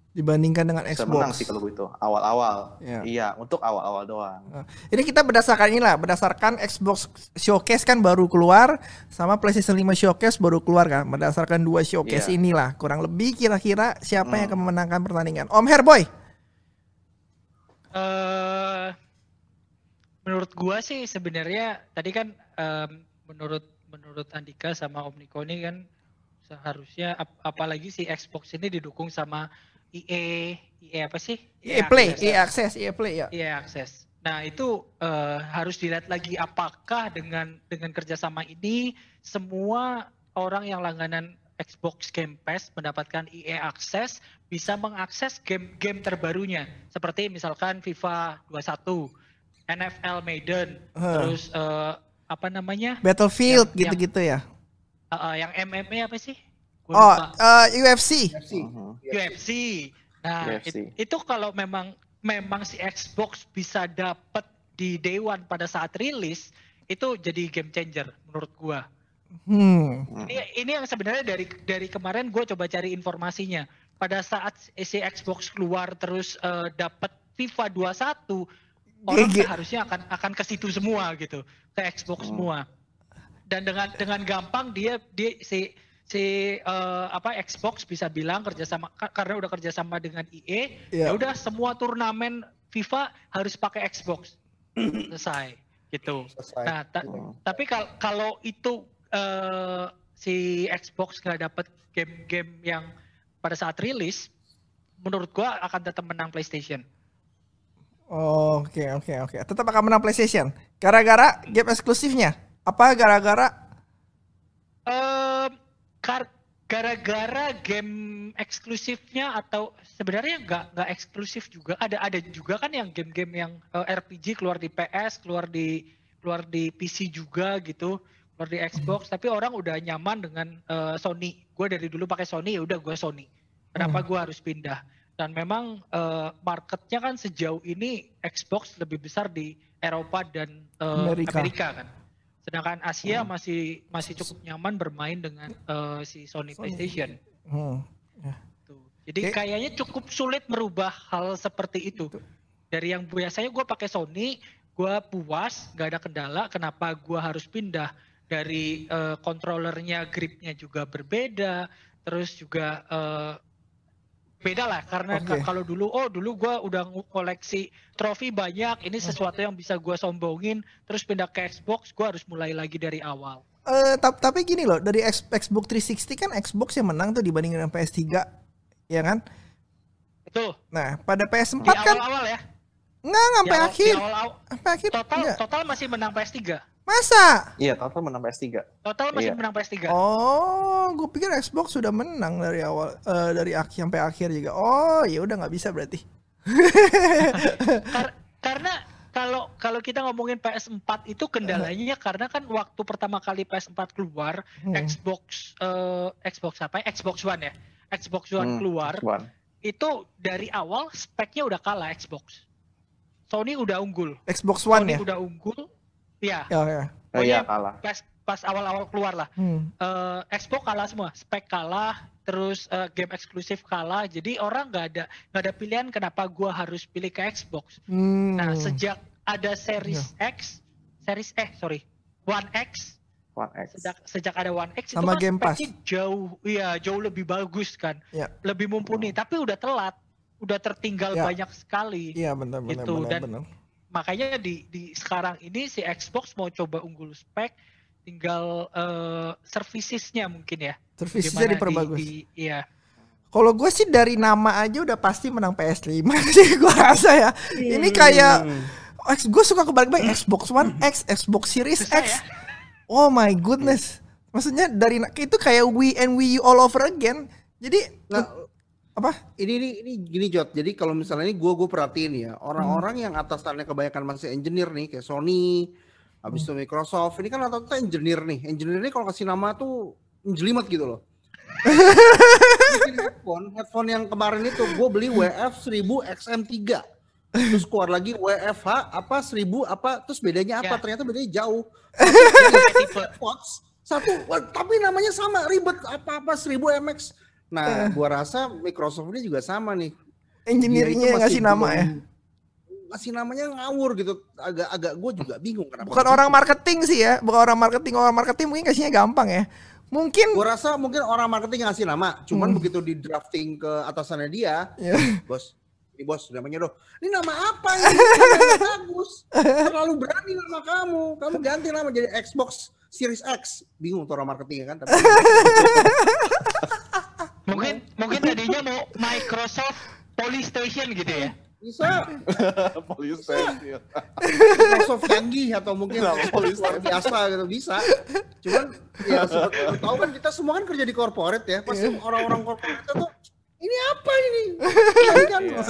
Dibandingkan dengan bisa Xbox. menang sih kalau gue itu awal-awal. Ya. Iya, untuk awal-awal doang. Ini kita berdasarkan inilah, berdasarkan Xbox Showcase kan baru keluar, sama PlayStation 5 Showcase baru keluar kan. Berdasarkan dua showcase Iya. inilah, kurang lebih kira-kira siapa yang Hmm. akan memenangkan pertandingan. Om Herboy. eh menurut gua sih sebenarnya tadi kan em, menurut menurut Andika sama Om Niko ini kan seharusnya ap- apalagi si Xbox ini didukung sama EA EA apa sih? EA Play, Access. EA Access, EA Play ya. EA Access. Nah itu eh, harus dilihat lagi apakah dengan dengan kerjasama ini semua orang yang langganan Xbox Game Pass mendapatkan EA Access bisa mengakses game-game terbarunya seperti misalkan FIFA 21, NFL Madden, Huh. terus eh, apa namanya Battlefield gitu-gitu ya. Eh, eh, yang MMA apa sih? Gua Oh, lupa. eh, UFC. UFC. Mhm. UFC. Nah, UFC. it- itu kalau memang memang si Xbox bisa dapat di day one pada saat rilis, itu jadi game changer menurut gua. Hmm. Ini ini yang sebenarnya dari dari kemarin gue coba cari informasinya. Pada saat si Xbox keluar terus eh, dapat FIFA 21, orang GG. seharusnya akan akan ke situ semua gitu, ke Xbox Hmm. semua. Dan dengan dengan gampang dia dia si si eh, apa Xbox bisa bilang kerjasama ka- karena udah kerjasama dengan EA, Iya. ya udah semua turnamen FIFA harus pakai Xbox. [CLEARS THROAT] Selesai gitu. Selesai. Nah, ta- Hmm. tapi kal- kalau itu eh, si Xbox nggak dapet game-game yang pada saat rilis, menurut gua akan tetap menang PlayStation. Oke, oke, oke. Tetap akan menang PlayStation. Gara-gara game eksklusifnya. Apa gara-gara kar- gara-gara game eksklusifnya atau sebenarnya nggak nggak eksklusif juga. Ada ada juga kan yang game-game yang eh, RPG keluar di PS keluar di keluar di PC juga gitu keluar di Xbox. Tapi orang udah nyaman dengan eh, Sony. Gue dari dulu pakai Sony ya udah gue Sony. Kenapa gue harus pindah? Dan memang eh, marketnya kan sejauh ini Xbox lebih besar di Eropa dan eh, Amerika. Amerika kan sedangkan Asia masih masih cukup nyaman bermain dengan eh, si Sony, Sony. PlayStation. Hmm. Tuh. Jadi Oke. kayaknya cukup sulit merubah hal seperti itu. Dari yang biasanya gue pakai Sony, gue puas, nggak ada kendala. Kenapa gue harus pindah? Dari controllernya, gripnya juga berbeda. Terus juga eh, beda lah karena ka- kalau dulu oh dulu gua udah koleksi trofi banyak ini sesuatu yang bisa gua sombongin terus pindah ke Xbox gua harus mulai lagi dari awal. Eh, tap- tapi gini loh, dari X- Xbox 360 kan Xbox yang menang tuh dibandingin dengan PS3, ya kan? itu Nah, pada PS4 di kan awal-awal ya. Nggak Di sampai awal- akhir, di awal-awal sampai akhir total total masih menang PS3 Masa? Iya, total menang PS3. total masih Iya. menang PS3 Oh, gue pikir Xbox sudah menang dari awal, eh, dari akhir sampai akhir juga. Oh, ya udah nggak bisa berarti. [LAUGHS] Kar- karena kalau kalau kita ngomongin PS4 itu kendalanya karena kan waktu pertama kali PS4 keluar Hmm. Xbox eh, Xbox apa ya? Xbox One ya Xbox One Hmm, keluar One. itu dari awal speknya udah kalah Xbox Sony udah unggul Xbox One Sony ya? udah unggul ya Ya, ya. Oh iya, kalah. pas pas awal-awal keluar lah Hmm. eh, Xbox kalah semua, spek kalah, terus eh, game eksklusif kalah. Jadi orang nggak ada nggak ada pilihan kenapa gua harus pilih ke Xbox. Hmm. Nah sejak ada Series X, Series eh sorry One X, One X. sejak sejak ada One X Sama itu kan Game Pass. speknya jauh, iya jauh lebih bagus kan, Ya. lebih mumpuni. Tapi udah telat, udah tertinggal Ya. banyak sekali. Iya benar benar Gitu, benar dan- benar. Makanya di di sekarang ini si Xbox mau coba unggul spek, tinggal eh, servicesnya mungkin ya. Servisnya Gimana di- diperbagus. di- iya. Kalau gue sih dari nama aja udah pasti menang PS5 [LAUGHS] sih gue rasa ya. Ini kayak Hmm. X gue suka kebalik-balik Xbox One X, Xbox Series Susah X. ya? Oh my goodness. Maksudnya dari itu kayak Wii and Wii U all over again. Jadi Nah, apa? ini ini ini gini Jot. Jadi kalau misalnya ini gue gue perhatiin ya orang-orang yang atasannya kebanyakan masih engineer nih kayak Sony, habis itu Microsoft. Ini kan rata-rata engineer nih. Engineer ini kalau kasih nama tuh menjelimet gitu loh. [LAUGHS] Headphone, headphone yang kemarin itu gue beli WF 1000 XM3. Terus keluar lagi WFH apa 1000 apa terus bedanya apa? Ya. Ternyata bedanya jauh. Satu tapi namanya sama ribet apa-apa 1000 MX. Nah, gua rasa Microsoft ini juga sama nih. Engineeringnya yang ngasih masih nama ya. Ngasih namanya ngawur gitu. Agak-agak gue juga bingung kenapa. Bukan orang marketing sih ya, bukan orang marketing. Orang marketing mungkin kasihnya gampang ya. Mungkin Gue rasa mungkin orang marketing ngasih nama, cuman Hmm. begitu di drafting ke atasannya dia, ya. bos, ini bos namanya doh, ini nama apa ini? [LAUGHS] Bagus, terlalu berani nama kamu, kamu ganti nama jadi Xbox Series X, bingung tuh orang marketing kan? Tapi [LAUGHS] Mungkin mungkin tadinya mau Microsoft Polystation gitu ya. bisa [LAUGHS] Police station. Microsoft canggih atau mungkin [LAUGHS] luar biasa gitu bisa. Cuman ya tahu kan kita semua kan kerja di corporate ya, pasti orang-orang corporate itu tuh ini apa ini? Ini kan Iya.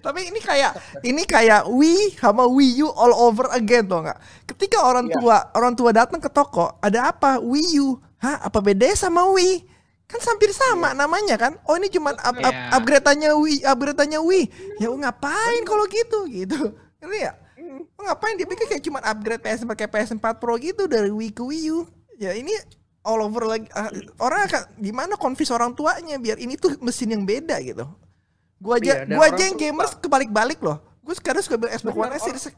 Tapi ini kayak ini kayak Wii sama Wii U all over again tuh nggak? Ketika orang Iya. tua orang tua datang ke toko, ada apa? Wii U. Hah, apa bedanya sama Wii? Kan hampir sama namanya kan? Oh ini cuma up, up, Iya. upgrade-annya Wii, upgrade-annya Wii. Ya ngapain kalau gitu gitu. Ngerti ya? Oh, ngapain dia pikir kayak cuma upgrade PS4 kayak PS4 Pro gitu dari Wii ke Wii U. Ya ini all over lagi ah, orang akan gimana konfis orang tuanya biar ini tuh mesin yang beda gitu. Gua aja Iya, gua aja yang gamers kebalik-balik loh. Gue sekarang suka beli Xbox One Bener, S Series X.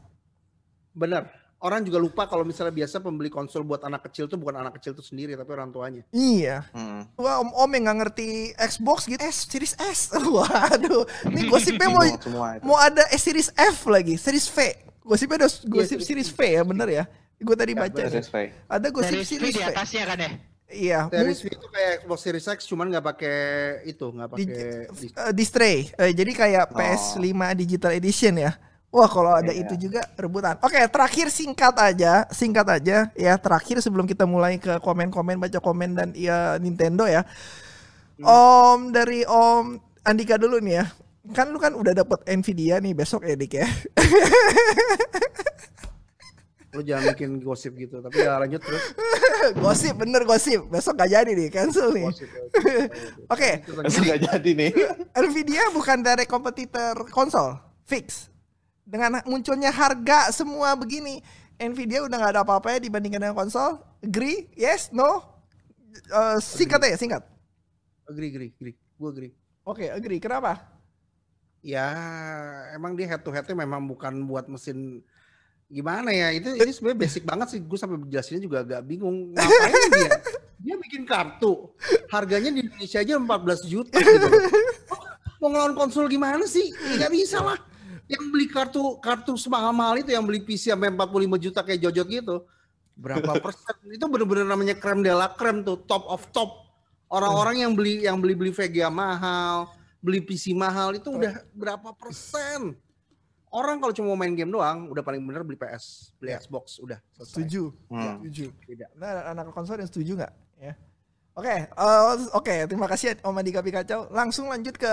Orang juga lupa kalau misalnya biasa pembeli konsol buat anak kecil tuh bukan anak kecil tuh sendiri tapi orang tuanya. Iya. Hmm. Gua om-om yang nggak ngerti Xbox gitu S Series S. [LAUGHS] Waduh. Ini gosipnya mau mau ada S Series F lagi, Series V. Gosipnya ada gosip Series Series V ya bener ya. Gue tadi baca. nih. SSV. Ada gosip Series di V. atasnya kan ya. Iya. Series V itu kayak Xbox Series X cuman nggak pakai itu, nggak di, pakai eh, display. Eh, jadi kayak Oh. PS5 Digital Edition ya. Wah kalau ada Iya. itu juga rebutan. Oke terakhir singkat aja, singkat aja ya terakhir sebelum kita mulai ke komen-komen baca komen dan ya Nintendo ya. Om dari Om Andika dulu nih ya. Kan lu kan udah dapet Nvidia nih besok ya Dik ya. Lu jangan bikin gosip gitu, tapi ya lanjut terus. gosip bener gosip. Besok gak jadi nih cancel nih. Ya. Oke. Masa nggak jadi nih. Nvidia bukan dari kompetitor konsol fix dengan munculnya harga semua begini Nvidia udah nggak ada apa-apa ya dibandingkan dengan konsol agree yes no Eh, singkat aja singkat Agree, agree, agree. Gue agree. oke agree kenapa Ya, emang dia head to headnya memang bukan buat mesin gimana ya? Itu ini sebenarnya basic banget sih. Gue sampai jelasinnya juga agak bingung. Ngapain dia? Dia bikin kartu. Harganya di Indonesia aja 14 juta gitu. [LAUGHS] Mau ngelawan konsol gimana sih? Ya, Nggak bisa lah. Yang beli kartu kartu semahal-mahal itu yang beli PC sampai 45 juta kayak Jojot gitu. Berapa [LAUGHS] persen? Itu bener-bener namanya krem de la krem tuh, top of top. Orang-orang yang beli yang beli beli VGA mahal, beli PC mahal itu udah berapa persen? Orang kalau cuma main game doang, udah paling bener beli PS, beli Xbox, udah selesai. setuju Hmm. setuju Tidak. nah anak konsol yang setuju nggak ya oke eh, oke terima kasih Om Andika Pikacau langsung lanjut ke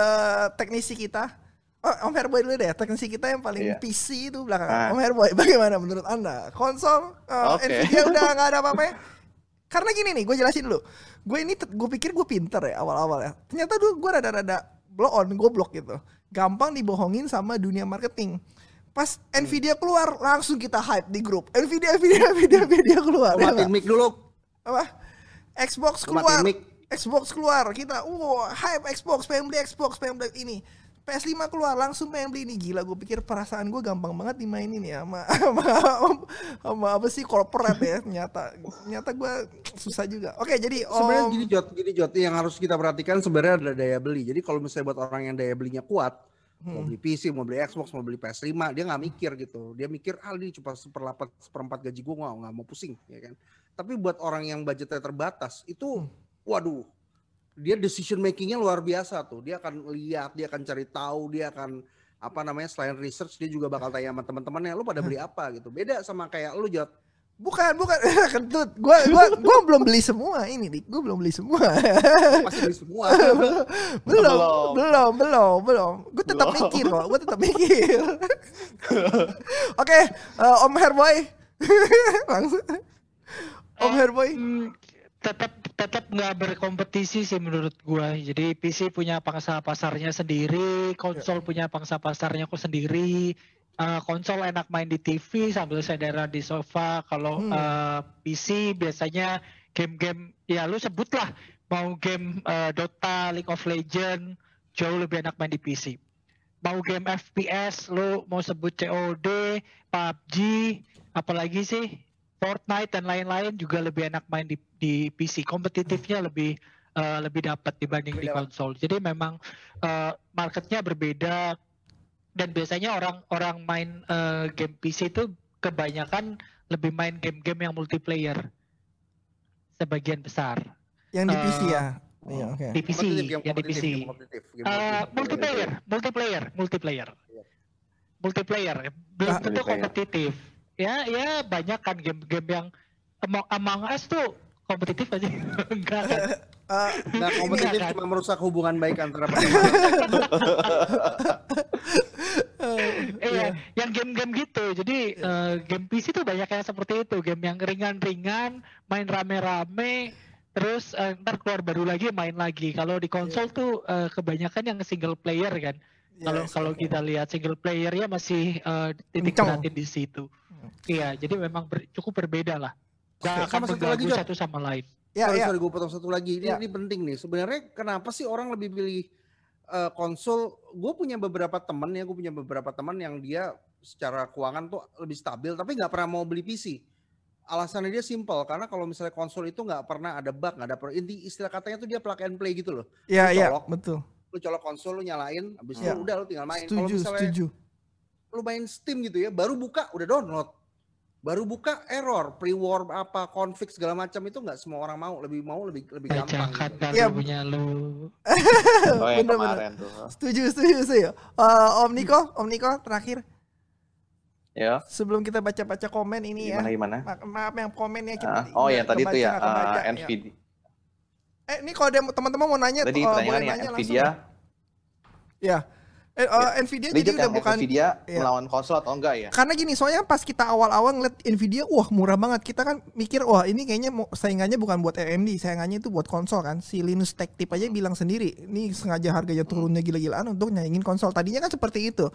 teknisi kita Oh, Om Herboy dulu deh, teknisi kita yang paling Iya. PC itu belakang. Ah. Om Herboy, [LAUGHS] bagaimana menurut Anda? Konsol eh, Oke. Nvidia udah nggak ada apa-apa ya? Karena gini nih, gue jelasin dulu. Gue ini, gue pikir gue pinter ya awal-awal ya. Ternyata dulu gue rada-rada blow on, goblok gitu. Gampang dibohongin sama dunia marketing. Pas Hmm. Nvidia keluar, langsung kita hype di grup. Nvidia, Nvidia, Nvidia, Nvidia keluar. Lu ya matiin nggak? mic dulu. Apa? Xbox Lu keluar. Xbox keluar, kita, wow, hype Xbox, pengen beli Xbox, pengen beli ini. PS5 keluar langsung pengen beli ini gila gue pikir perasaan gue gampang banget dimainin ya sama [LAUGHS] sama, sama apa sih corporate ya ternyata ternyata gue susah juga oke jadi Sebenarnya gini Jot, gini Jot, yang harus kita perhatikan sebenarnya ada daya beli. Jadi kalau misalnya buat orang yang daya belinya kuat, mau Hmm. beli PC, mau beli Xbox, mau beli PS5, dia nggak mikir gitu. Dia mikir, ah ini cuma seperlapat, seperempat gaji gue, nggak nggak mau pusing, ya kan. Tapi buat orang yang budgetnya terbatas, itu, Hmm. waduh, dia decision makingnya luar biasa tuh. Dia akan lihat, dia akan cari tahu, dia akan apa namanya selain research dia juga bakal tanya sama teman-temannya lu pada beli apa gitu. Beda sama kayak lu jod Bukan, bukan. [LAUGHS] Kentut. Gua gua gua belum beli semua ini, Dik. Gua belum beli semua. pasti beli semua. [LAUGHS] belum, Belum. belum, belum, belum. Gue tetap Belum. mikir kok, gue tetap mikir. [LAUGHS] Oke, eh, Om Herboy. Langsung. Om Herboy. Hmm, tetap tetap nggak berkompetisi sih menurut gua. Jadi PC punya pangsa pasarnya sendiri, konsol punya pangsa pasarnya kok sendiri. Eh, konsol enak main di TV sambil senderan di sofa. Kalau Hmm. eh, PC biasanya game-game ya lu sebutlah mau game eh, Dota, League of Legend jauh lebih enak main di PC. Mau game FPS, lu mau sebut COD, PUBG, apalagi sih Fortnite dan lain-lain juga lebih enak main di, di PC. Kompetitifnya lebih eh, lebih dapat dibanding di dapat. konsol. Jadi memang eh, marketnya berbeda dan biasanya orang-orang main eh, game PC itu kebanyakan lebih main game-game yang multiplayer. Sebagian besar Yang di PC Eh, ya. Iya, oke. di PC, yang di PC. game kompetitif, game kompetitif. multiplayer, multiplayer, multiplayer, Iya. multiplayer. Belum Ah. tentu kompetitif. Ya, ya banyak kan game-game yang Among, Among Us tuh kompetitif aja, [LAUGHS] enggak kan? [LAUGHS] Eh, Nah, kompetitif Enggak kan? cuma merusak hubungan baik antara [LAUGHS] pasangan. Iya, yang game-game gitu. Jadi eh, game PC tuh banyak yang seperti itu, game yang ringan-ringan, main rame-rame, terus eh, ntar keluar baru lagi main lagi. Kalau di konsol tuh eh, kebanyakan yang single player kan. Kalau yes, kalau kita lihat single playernya masih eh, titik beratin di situ. Iya, jadi memang ber- cukup berbeda lah. Gak Oke, akan sama satu lagi, satu sama lain. Ya, sorry, ya. sorry gue potong satu lagi. Ini, Ya. ini penting nih. Sebenarnya kenapa sih orang lebih pilih eh, konsol? Gue punya beberapa teman ya, gue punya beberapa teman yang dia secara keuangan tuh lebih stabil, tapi nggak pernah mau beli PC. Alasannya dia simple, karena kalau misalnya konsol itu nggak pernah ada bug, nggak ada per- inti istilah katanya tuh dia plug and play gitu loh. Iya, iya, betul. Lu colok konsol, lu nyalain, habis Ya. itu udah lu tinggal main. Kalau Setuju, misalnya setuju. lu main Steam gitu ya, baru buka udah download. Baru buka error, pre-war apa config segala macam itu nggak semua orang mau, lebih mau lebih lebih gampang. Bacakan gitu. Iya. punya lu. [LAUGHS] Oh yang Bener, bener. tuh. Setuju, setuju, setuju. Eh, Om Niko, Om Niko terakhir Ya, sebelum kita baca-baca komen ini gimana ya. gimana? Ma- Maaf yang komen ya kita. Ah, oh yang tadi tuh ya, eh, ya. NVIDIA. Eh, ini kalau ada teman-teman mau nanya Tadi eh, pertanyaan boleh ya, nanya Nvidia. langsung. Ya. Eh, eh, Nvidia jadi Legit udah yang bukan Nvidia Iya. melawan konsol atau enggak ya? karena gini soalnya pas kita awal-awal ngeliat Nvidia wah murah banget kita kan mikir wah ini kayaknya mau- saingannya bukan buat AMD saingannya itu buat konsol kan si Linus Tech Tip aja bilang sendiri ini sengaja harganya turunnya gila-gilaan untuk nyaingin konsol tadinya kan seperti itu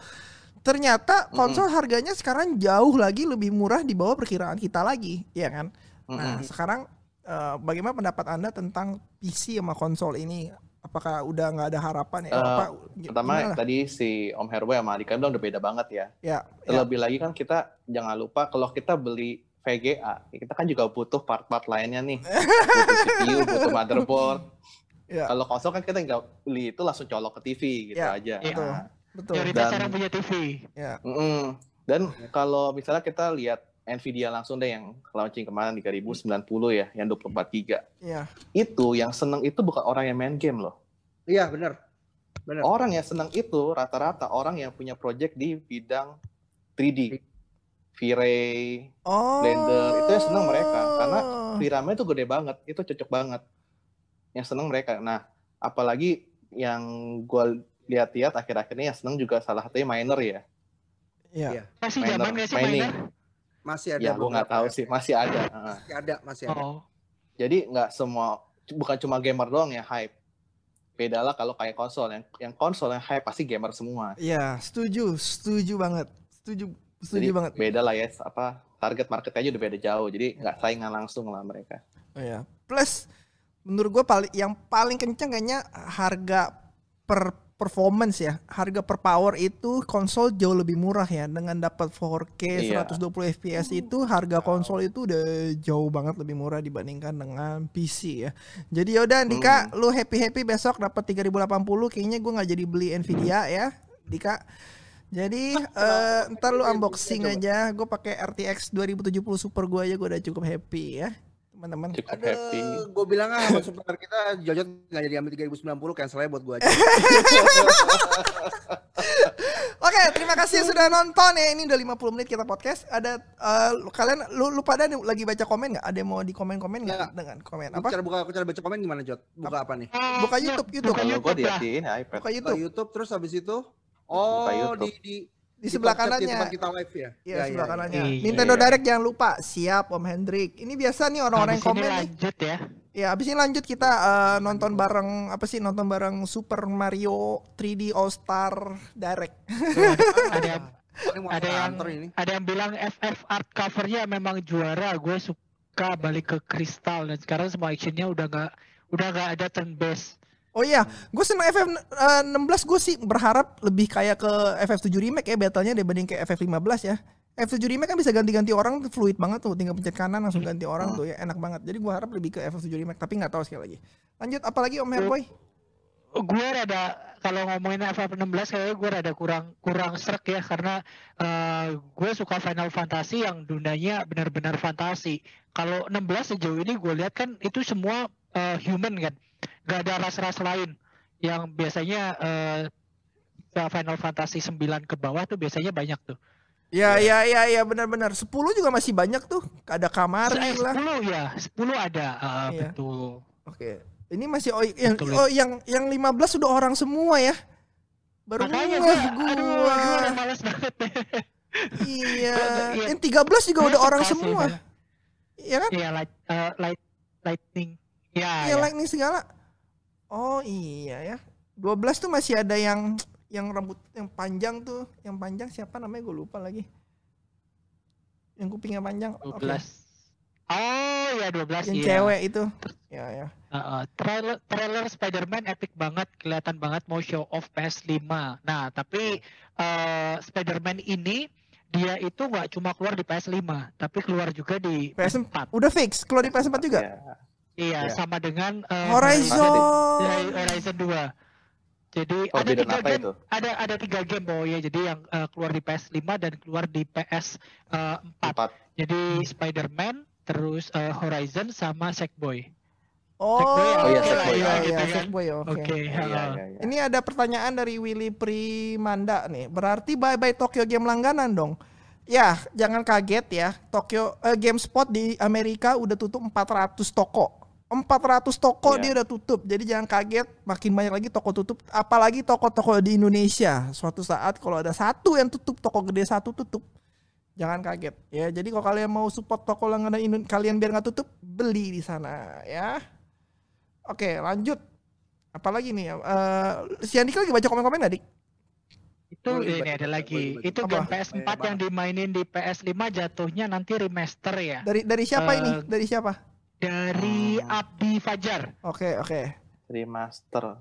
ternyata konsol harganya sekarang jauh lagi lebih murah di bawah perkiraan kita lagi ya kan nah Mm-mm. sekarang eh, bagaimana pendapat anda tentang PC sama konsol ini apakah udah nggak ada harapan ya Eh, apa Pertama gimana tadi si Om Herboy sama Adika bilang udah beda banget ya. ya, ya Terlebih lagi kan kita jangan lupa kalau kita beli VGA, kita kan juga butuh part-part lainnya nih. [LAUGHS] butuh CPU, butuh motherboard. ya Kalau konsol kan kita nggak beli itu langsung colok ke TV gitu Ya, aja. betul. Nah, betul Prioritas Dan- orang punya TV. ya mm-mm. Dan kalau misalnya kita lihat Nvidia langsung deh yang launching kemarin 3090 ya, yang 24 giga. ya Itu yang seneng itu bukan orang yang main game loh. Iya benar. Benar. Orang yang seneng itu rata-rata orang yang punya project di bidang 3D. V-Ray, Oh. Blender, itu yang seneng mereka, karena VRAM-nya itu gede banget, itu cocok banget. Yang seneng mereka. Nah, apalagi yang gue lihat-lihat akhir-akhir ini yang seneng juga salah satunya miner ya. Iya. Iya. Masih Miner, zaman nggak sih miner? Masih ada. Ya, gue nggak tahu ya. sih, masih ada. Heeh. Masih ada, masih ada. Oh, Jadi nggak semua, bukan cuma gamer doang yang hype. Beda lah kalau kayak konsol, yang yang konsol yang hype pasti gamer semua. Iya, setuju, setuju banget. Setuju, setuju Jadi banget. beda lah ya, apa target marketnya aja udah beda jauh. Jadi nggak saingan langsung lah mereka. Oh, iya. Plus menurut gue paling yang paling kenceng kayaknya harga per performance ya. Harga per power itu konsol jauh lebih murah ya dengan dapat 4K Iya. 120 FPS itu harga konsol itu udah jauh banget lebih murah dibandingkan dengan PC ya. Jadi yaudah Dika, lu happy-happy besok dapat 3080 kayaknya gue nggak jadi beli Nvidia ya. Dika jadi eh, ntar lu unboxing aja, gue pakai RTX 2070 Super gue aja gue udah cukup happy ya teman-teman. Cukup happy. Aduh, gue bilang ah sama supplier kita Jojot nggak jadi ambil 3090 cancel aja buat gue aja. [LAUGHS] Oke, terima kasih sudah nonton ya. Ini udah 50 menit kita podcast. Ada lu- kalian lu, lu pada nih lagi baca komen nggak? Ada yang mau di komen-komen nggak Nggak. dengan komen Apa? apa? Cara buka cara baca komen gimana Jot? Buka apa nih? Eh, Buka ya, YouTube, YouTube. buka Kalau gue YouTube iPad. Buka Buka YouTube YouTube terus habis itu oh YouTube. di di di sebelah Di kanannya. tempat kita live ya. Iya, sebelah kanannya. Iya, Nintendo iya. Direct jangan lupa. Siap Om Hendrik. Ini biasa nih orang-orang yang ini komen nih. lanjut ya. Ya, abis ini lanjut kita eh, nonton bareng apa sih? Nonton bareng Super Mario 3D All Star Direct. ada [LAUGHS] ada yang ini. ada yang bilang FF art covernya memang juara. Gue suka balik ke kristal dan sekarang semua actionnya udah nggak udah nggak ada turn based. Oh iya, gue seneng FF eh, 16 gue sih berharap lebih kayak ke FF7 remake ya battlenya dibanding ke FF15 ya. FF7 remake kan bisa ganti-ganti orang fluid banget tuh, tinggal pencet kanan langsung ganti orang tuh ya, enak banget. Jadi gue harap lebih ke FF7 remake, tapi nggak tahu sekali lagi. Lanjut, apalagi Om Herboy? gue rada kalau ngomongin FF16 kayaknya gue rada kurang kurang serak ya karena eh, gue suka Final Fantasy yang dunianya benar-benar fantasi. Kalau 16 sejauh ini gue lihat kan itu semua eh, human kan, gak ada ras-ras lain yang biasanya eh, Final Fantasy 9 ke bawah tuh biasanya banyak tuh. Ya, ya, ya, ya, benar-benar. 10 juga masih banyak tuh. Ada kamar Eh, lah. 10 ya, 10 ada, eh, Iya. betul. Oke. Ini masih oh, yang Betul. oh, yang yang 15 sudah orang semua ya. Baru Makanya gue, aduh, gua. udah males banget. Iya. [LAUGHS] Iya. Yang 13 juga Gua udah orang semua. Iya kan? Iya, light, eh, light, lightning. Ya, Iya, ya. lightning segala. Oh iya ya. 12 tuh masih ada yang yang rambut yang panjang tuh, yang panjang siapa namanya gue lupa lagi. Yang kupingnya panjang. Oke. 12. Oh ya 12 Yang iya. cewek itu. Ya ya. Heeh, trailer trailer Spider-Man epic banget, kelihatan banget mau show off PS5. Nah, tapi eh, Spider-Man ini dia itu nggak cuma keluar di PS5, tapi keluar juga di PS4. PS4. Udah fix keluar di PS4 juga. Ya. Iya, Iya. sama dengan eh, Horizon. Horizon, Horizon 2. Jadi ada Forbidden tiga apa game, itu? ada ada tiga game oh ya. Jadi yang eh, keluar di PS5 dan keluar di PS4. Empat. Jadi Spider-Man, terus eh, Horizon sama Sackboy. Oh, Sackboy, Oh iya, iya, Sackboy. iya, Gitu iya, kan. Sackboy, oke. Iya, iya, iya. Ini ada pertanyaan dari Willy Primanda nih. Berarti bye bye Tokyo Game langganan dong. Ya, jangan kaget ya. Tokyo eh, GameSpot di Amerika udah tutup 400 toko. 400 toko Iya. dia udah tutup. Jadi jangan kaget, makin banyak lagi toko tutup. Apalagi toko-toko di Indonesia. Suatu saat kalau ada satu yang tutup, toko gede satu tutup. Jangan kaget ya. Jadi kalau kalian mau support toko langganan kalian biar nggak tutup, beli di sana ya. Oke, lanjut. Apalagi nih? Eh, si Andika lagi baca komen-komen Dik? Itu Boleh, ini ada lagi. boleh, baca. Itu game PS4 Banyak yang dimainin di PS5 jatuhnya nanti remaster ya. Dari dari siapa Eh, ini? Dari siapa? Dari Hmm. Abdi Fajar. Oke, oke. Remaster.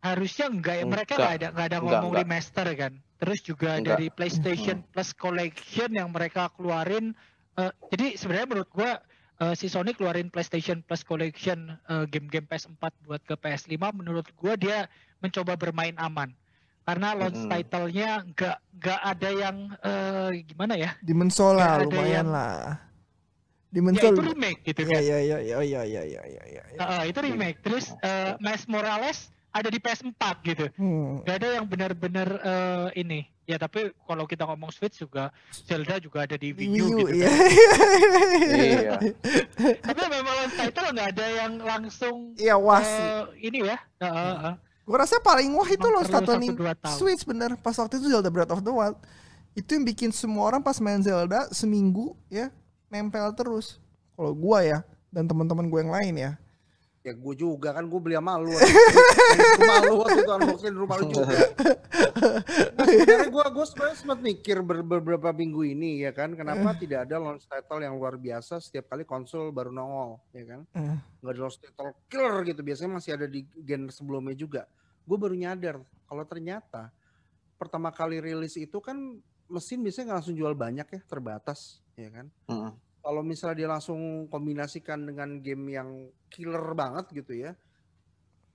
Harusnya enggak ya mereka Enggak. enggak ada enggak ada ngomong enggak. remaster kan. Terus juga Enggak. dari PlayStation Plus Collection yang mereka keluarin eh, jadi sebenarnya menurut gua eh, si Sony keluarin PlayStation Plus Collection eh, game-game PS4 buat ke PS5 menurut gua dia mencoba bermain aman. Karena launch Mm-mm. title-nya enggak enggak ada yang eh, gimana ya? Nggak ada lumayan yang- lah. Demon Ya Soul. itu remake gitu Iya, kan. iya, iya, iya, iya, iya, iya, iya, iya. Heeh, itu remake. Terus eh, Miles Morales ada di PS4 gitu. Hmm. Gak ada yang benar-benar eh, ini. Ya tapi kalau kita ngomong Switch juga Zelda juga ada di Wii U, Wii U, gitu. iya. Iya. Tapi memang launch title nggak ada yang langsung Iya, wah sih. eh, ini ya. Heeh, heeh. Gua rasa paling wah itu loh tahun. Switch bener pas waktu itu Zelda Breath of the Wild. Itu yang bikin semua orang pas main Zelda seminggu ya nempel terus. Kalau gua ya dan teman-teman gue yang lain ya. Ya gue juga kan gue beli sama lu. [LAUGHS] rumah lu waktu itu unboxing rumah lu juga. Nah, sebenarnya gue gue sebenarnya sempat mikir ber- beberapa minggu ini ya kan kenapa tidak ada launch title yang luar biasa setiap kali konsol baru nongol ya kan Eh. nggak ada launch title killer gitu biasanya masih ada di gen sebelumnya juga gue baru nyadar kalau ternyata pertama kali rilis itu kan mesin biasanya nggak langsung jual banyak ya terbatas ya kan Mm. kalau misalnya dia langsung kombinasikan dengan game yang killer banget gitu ya,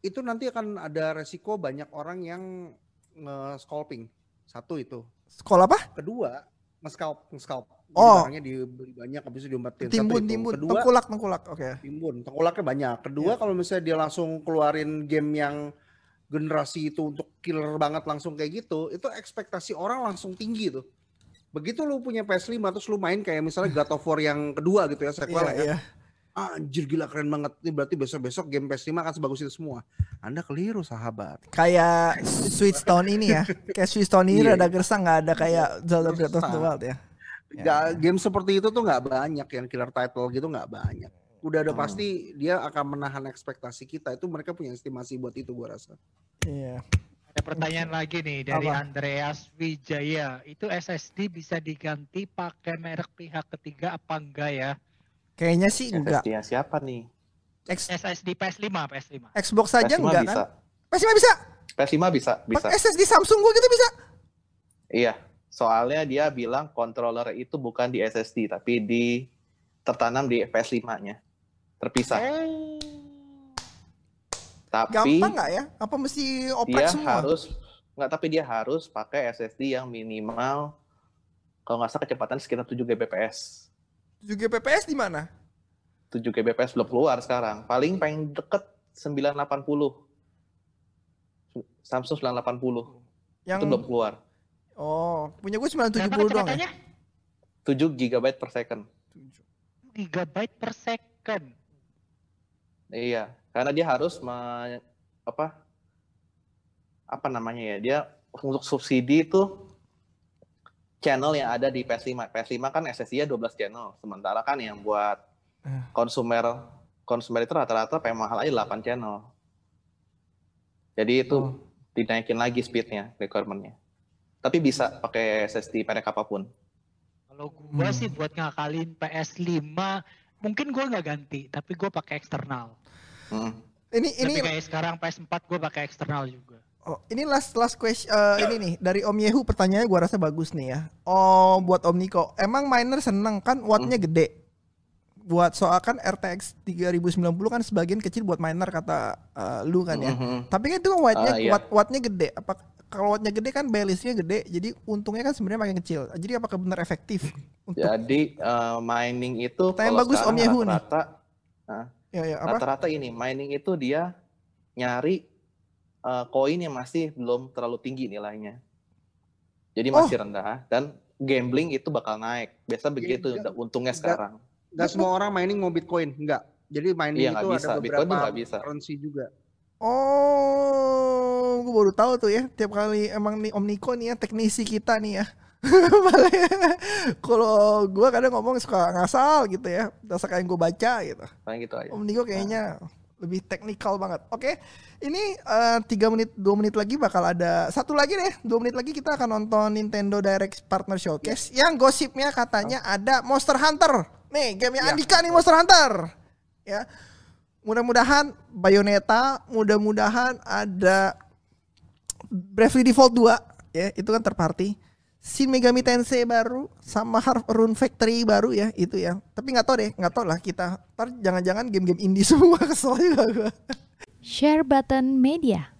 itu nanti akan ada resiko banyak orang yang nge-scalping. Satu itu. Sekolah apa? Kedua, nge-scalp, nge-scalp. Oh. barangnya dibeli banyak habis itu diumpetin. Satu Timbun, itu. timbun, Kedua, tengkulak, tengkulak. Oke. timbun. Tengkulaknya banyak. Kedua, Iya. kalau misalnya dia langsung keluarin game yang generasi itu untuk killer banget langsung kayak gitu, itu ekspektasi orang langsung tinggi tuh. Begitu lu punya PS5 terus lu main kayak misalnya God of War yang kedua gitu ya, sequel Iya, ya. iya. Ah, anjir gila keren banget. Ini berarti besok-besok game PS5 akan sebagus itu semua. Anda keliru sahabat. Kayak Switch tahun ini ya. Kayak Switch tahun ini Iya. rada gersang nggak ada kayak Zelda Breath of the. Wild ya. Nggak, game seperti itu tuh nggak banyak yang killer title gitu nggak banyak. Udah ada Hmm. pasti dia akan menahan ekspektasi kita. Itu mereka punya estimasi buat itu gua rasa. Iya. Ada pertanyaan lagi nih dari Apa? Andreas Wijaya. Itu SSD bisa diganti pakai merek pihak ketiga apa enggak ya? Kayaknya sih enggak. SSD -nya siapa nih? X- SSD PS5, PS5. Xbox saja PS5 enggak bisa. kan? PS5 bisa. PS5 bisa, bisa. SSD Samsung gua gitu bisa. Iya, soalnya dia bilang controller itu bukan di SSD tapi di tertanam di PS5-nya. Terpisah. Oh. Tapi Gampang nggak ya? Apa mesti oprek dia semua? harus nggak tapi dia harus pakai SSD yang minimal kalau nggak salah kecepatan sekitar 7 Gbps. 7 Gbps di mana? 7 Gbps belum keluar sekarang. Paling paling deket 980. Samsung 980 Yang itu belum keluar. Oh, punya gue Berapa 970 doang ya. kecepatannya? 7 GB per second. Gigabyte per second. Iya, karena dia harus me- apa apa namanya ya? Dia untuk subsidi itu channel yang ada di PS5. PS5 kan SSD-nya 12 channel, sementara kan yang buat Eh. konsumer konsumer itu rata-rata paling mahal aja 8 channel. Jadi itu Oh. dinaikin lagi speed-nya, requirement-nya. Tapi bisa pakai SSD merek apa pun. Kalau gua Hmm. sih buat ngakalin PS5, mungkin gua nggak ganti, tapi gua pakai eksternal. Mm. Ini ini Tapi kayak sekarang PS4 gua pakai eksternal juga. Oh, ini last last question eh, ini nih dari Om Yehu pertanyaannya gua rasa bagus nih ya. Oh, buat Om Niko, emang miner seneng kan wattnya Hmm. gede. Buat soal kan RTX 3090 kan sebagian kecil buat miner kata eh, lu kan ya. Mhm. Tapi kan itu kan wattnya Ah, iya. watt wattnya gede. Apa kalau wattnya gede kan balance-nya gede, jadi untungnya kan sebenarnya makin kecil. Jadi apakah benar efektif [LAUGHS] untuk Jadi eh, mining itu Pertanyaan kalau bagus, Om Yehu nih. rata-rata ya ya apa? rata-rata ini mining itu dia nyari eh, koin yang masih belum terlalu tinggi nilainya. Jadi Oh. masih rendah dan gambling itu bakal naik. Biasa begitu enggak- untungnya enggak. sekarang. Nggak semua orang mining mau Bitcoin, enggak. Jadi mining Iya, itu bisa. ada Bitcoin beberapa nggak bisa. currency juga. Oh, gue baru tahu tuh ya. Tiap kali emang nih Om Niko nih ya teknisi kita nih ya. [LAUGHS] Kalau gue kadang ngomong suka ngasal gitu ya. Berdasarkan yang gue baca gitu. Paling gitu aja. Om Niko kayaknya lebih teknikal banget. Oke, ini eh, tiga menit, dua menit lagi bakal ada satu lagi deh. Dua menit lagi kita akan nonton Nintendo Direct Partner Showcase. Yang gosipnya katanya ada Monster Hunter. Nih, game Ya. Andika nih Monster Hunter. Ya, mudah-mudahan Bayonetta, mudah-mudahan ada Bravely Default 2 ya, itu kan terparty. Shin Megami Tensei baru sama Harp Rune Factory baru ya itu ya. Tapi nggak tahu deh, nggak tahu lah kita. Ntar jangan-jangan game-game indie [LAUGHS] semua kesel juga gua. Share button media.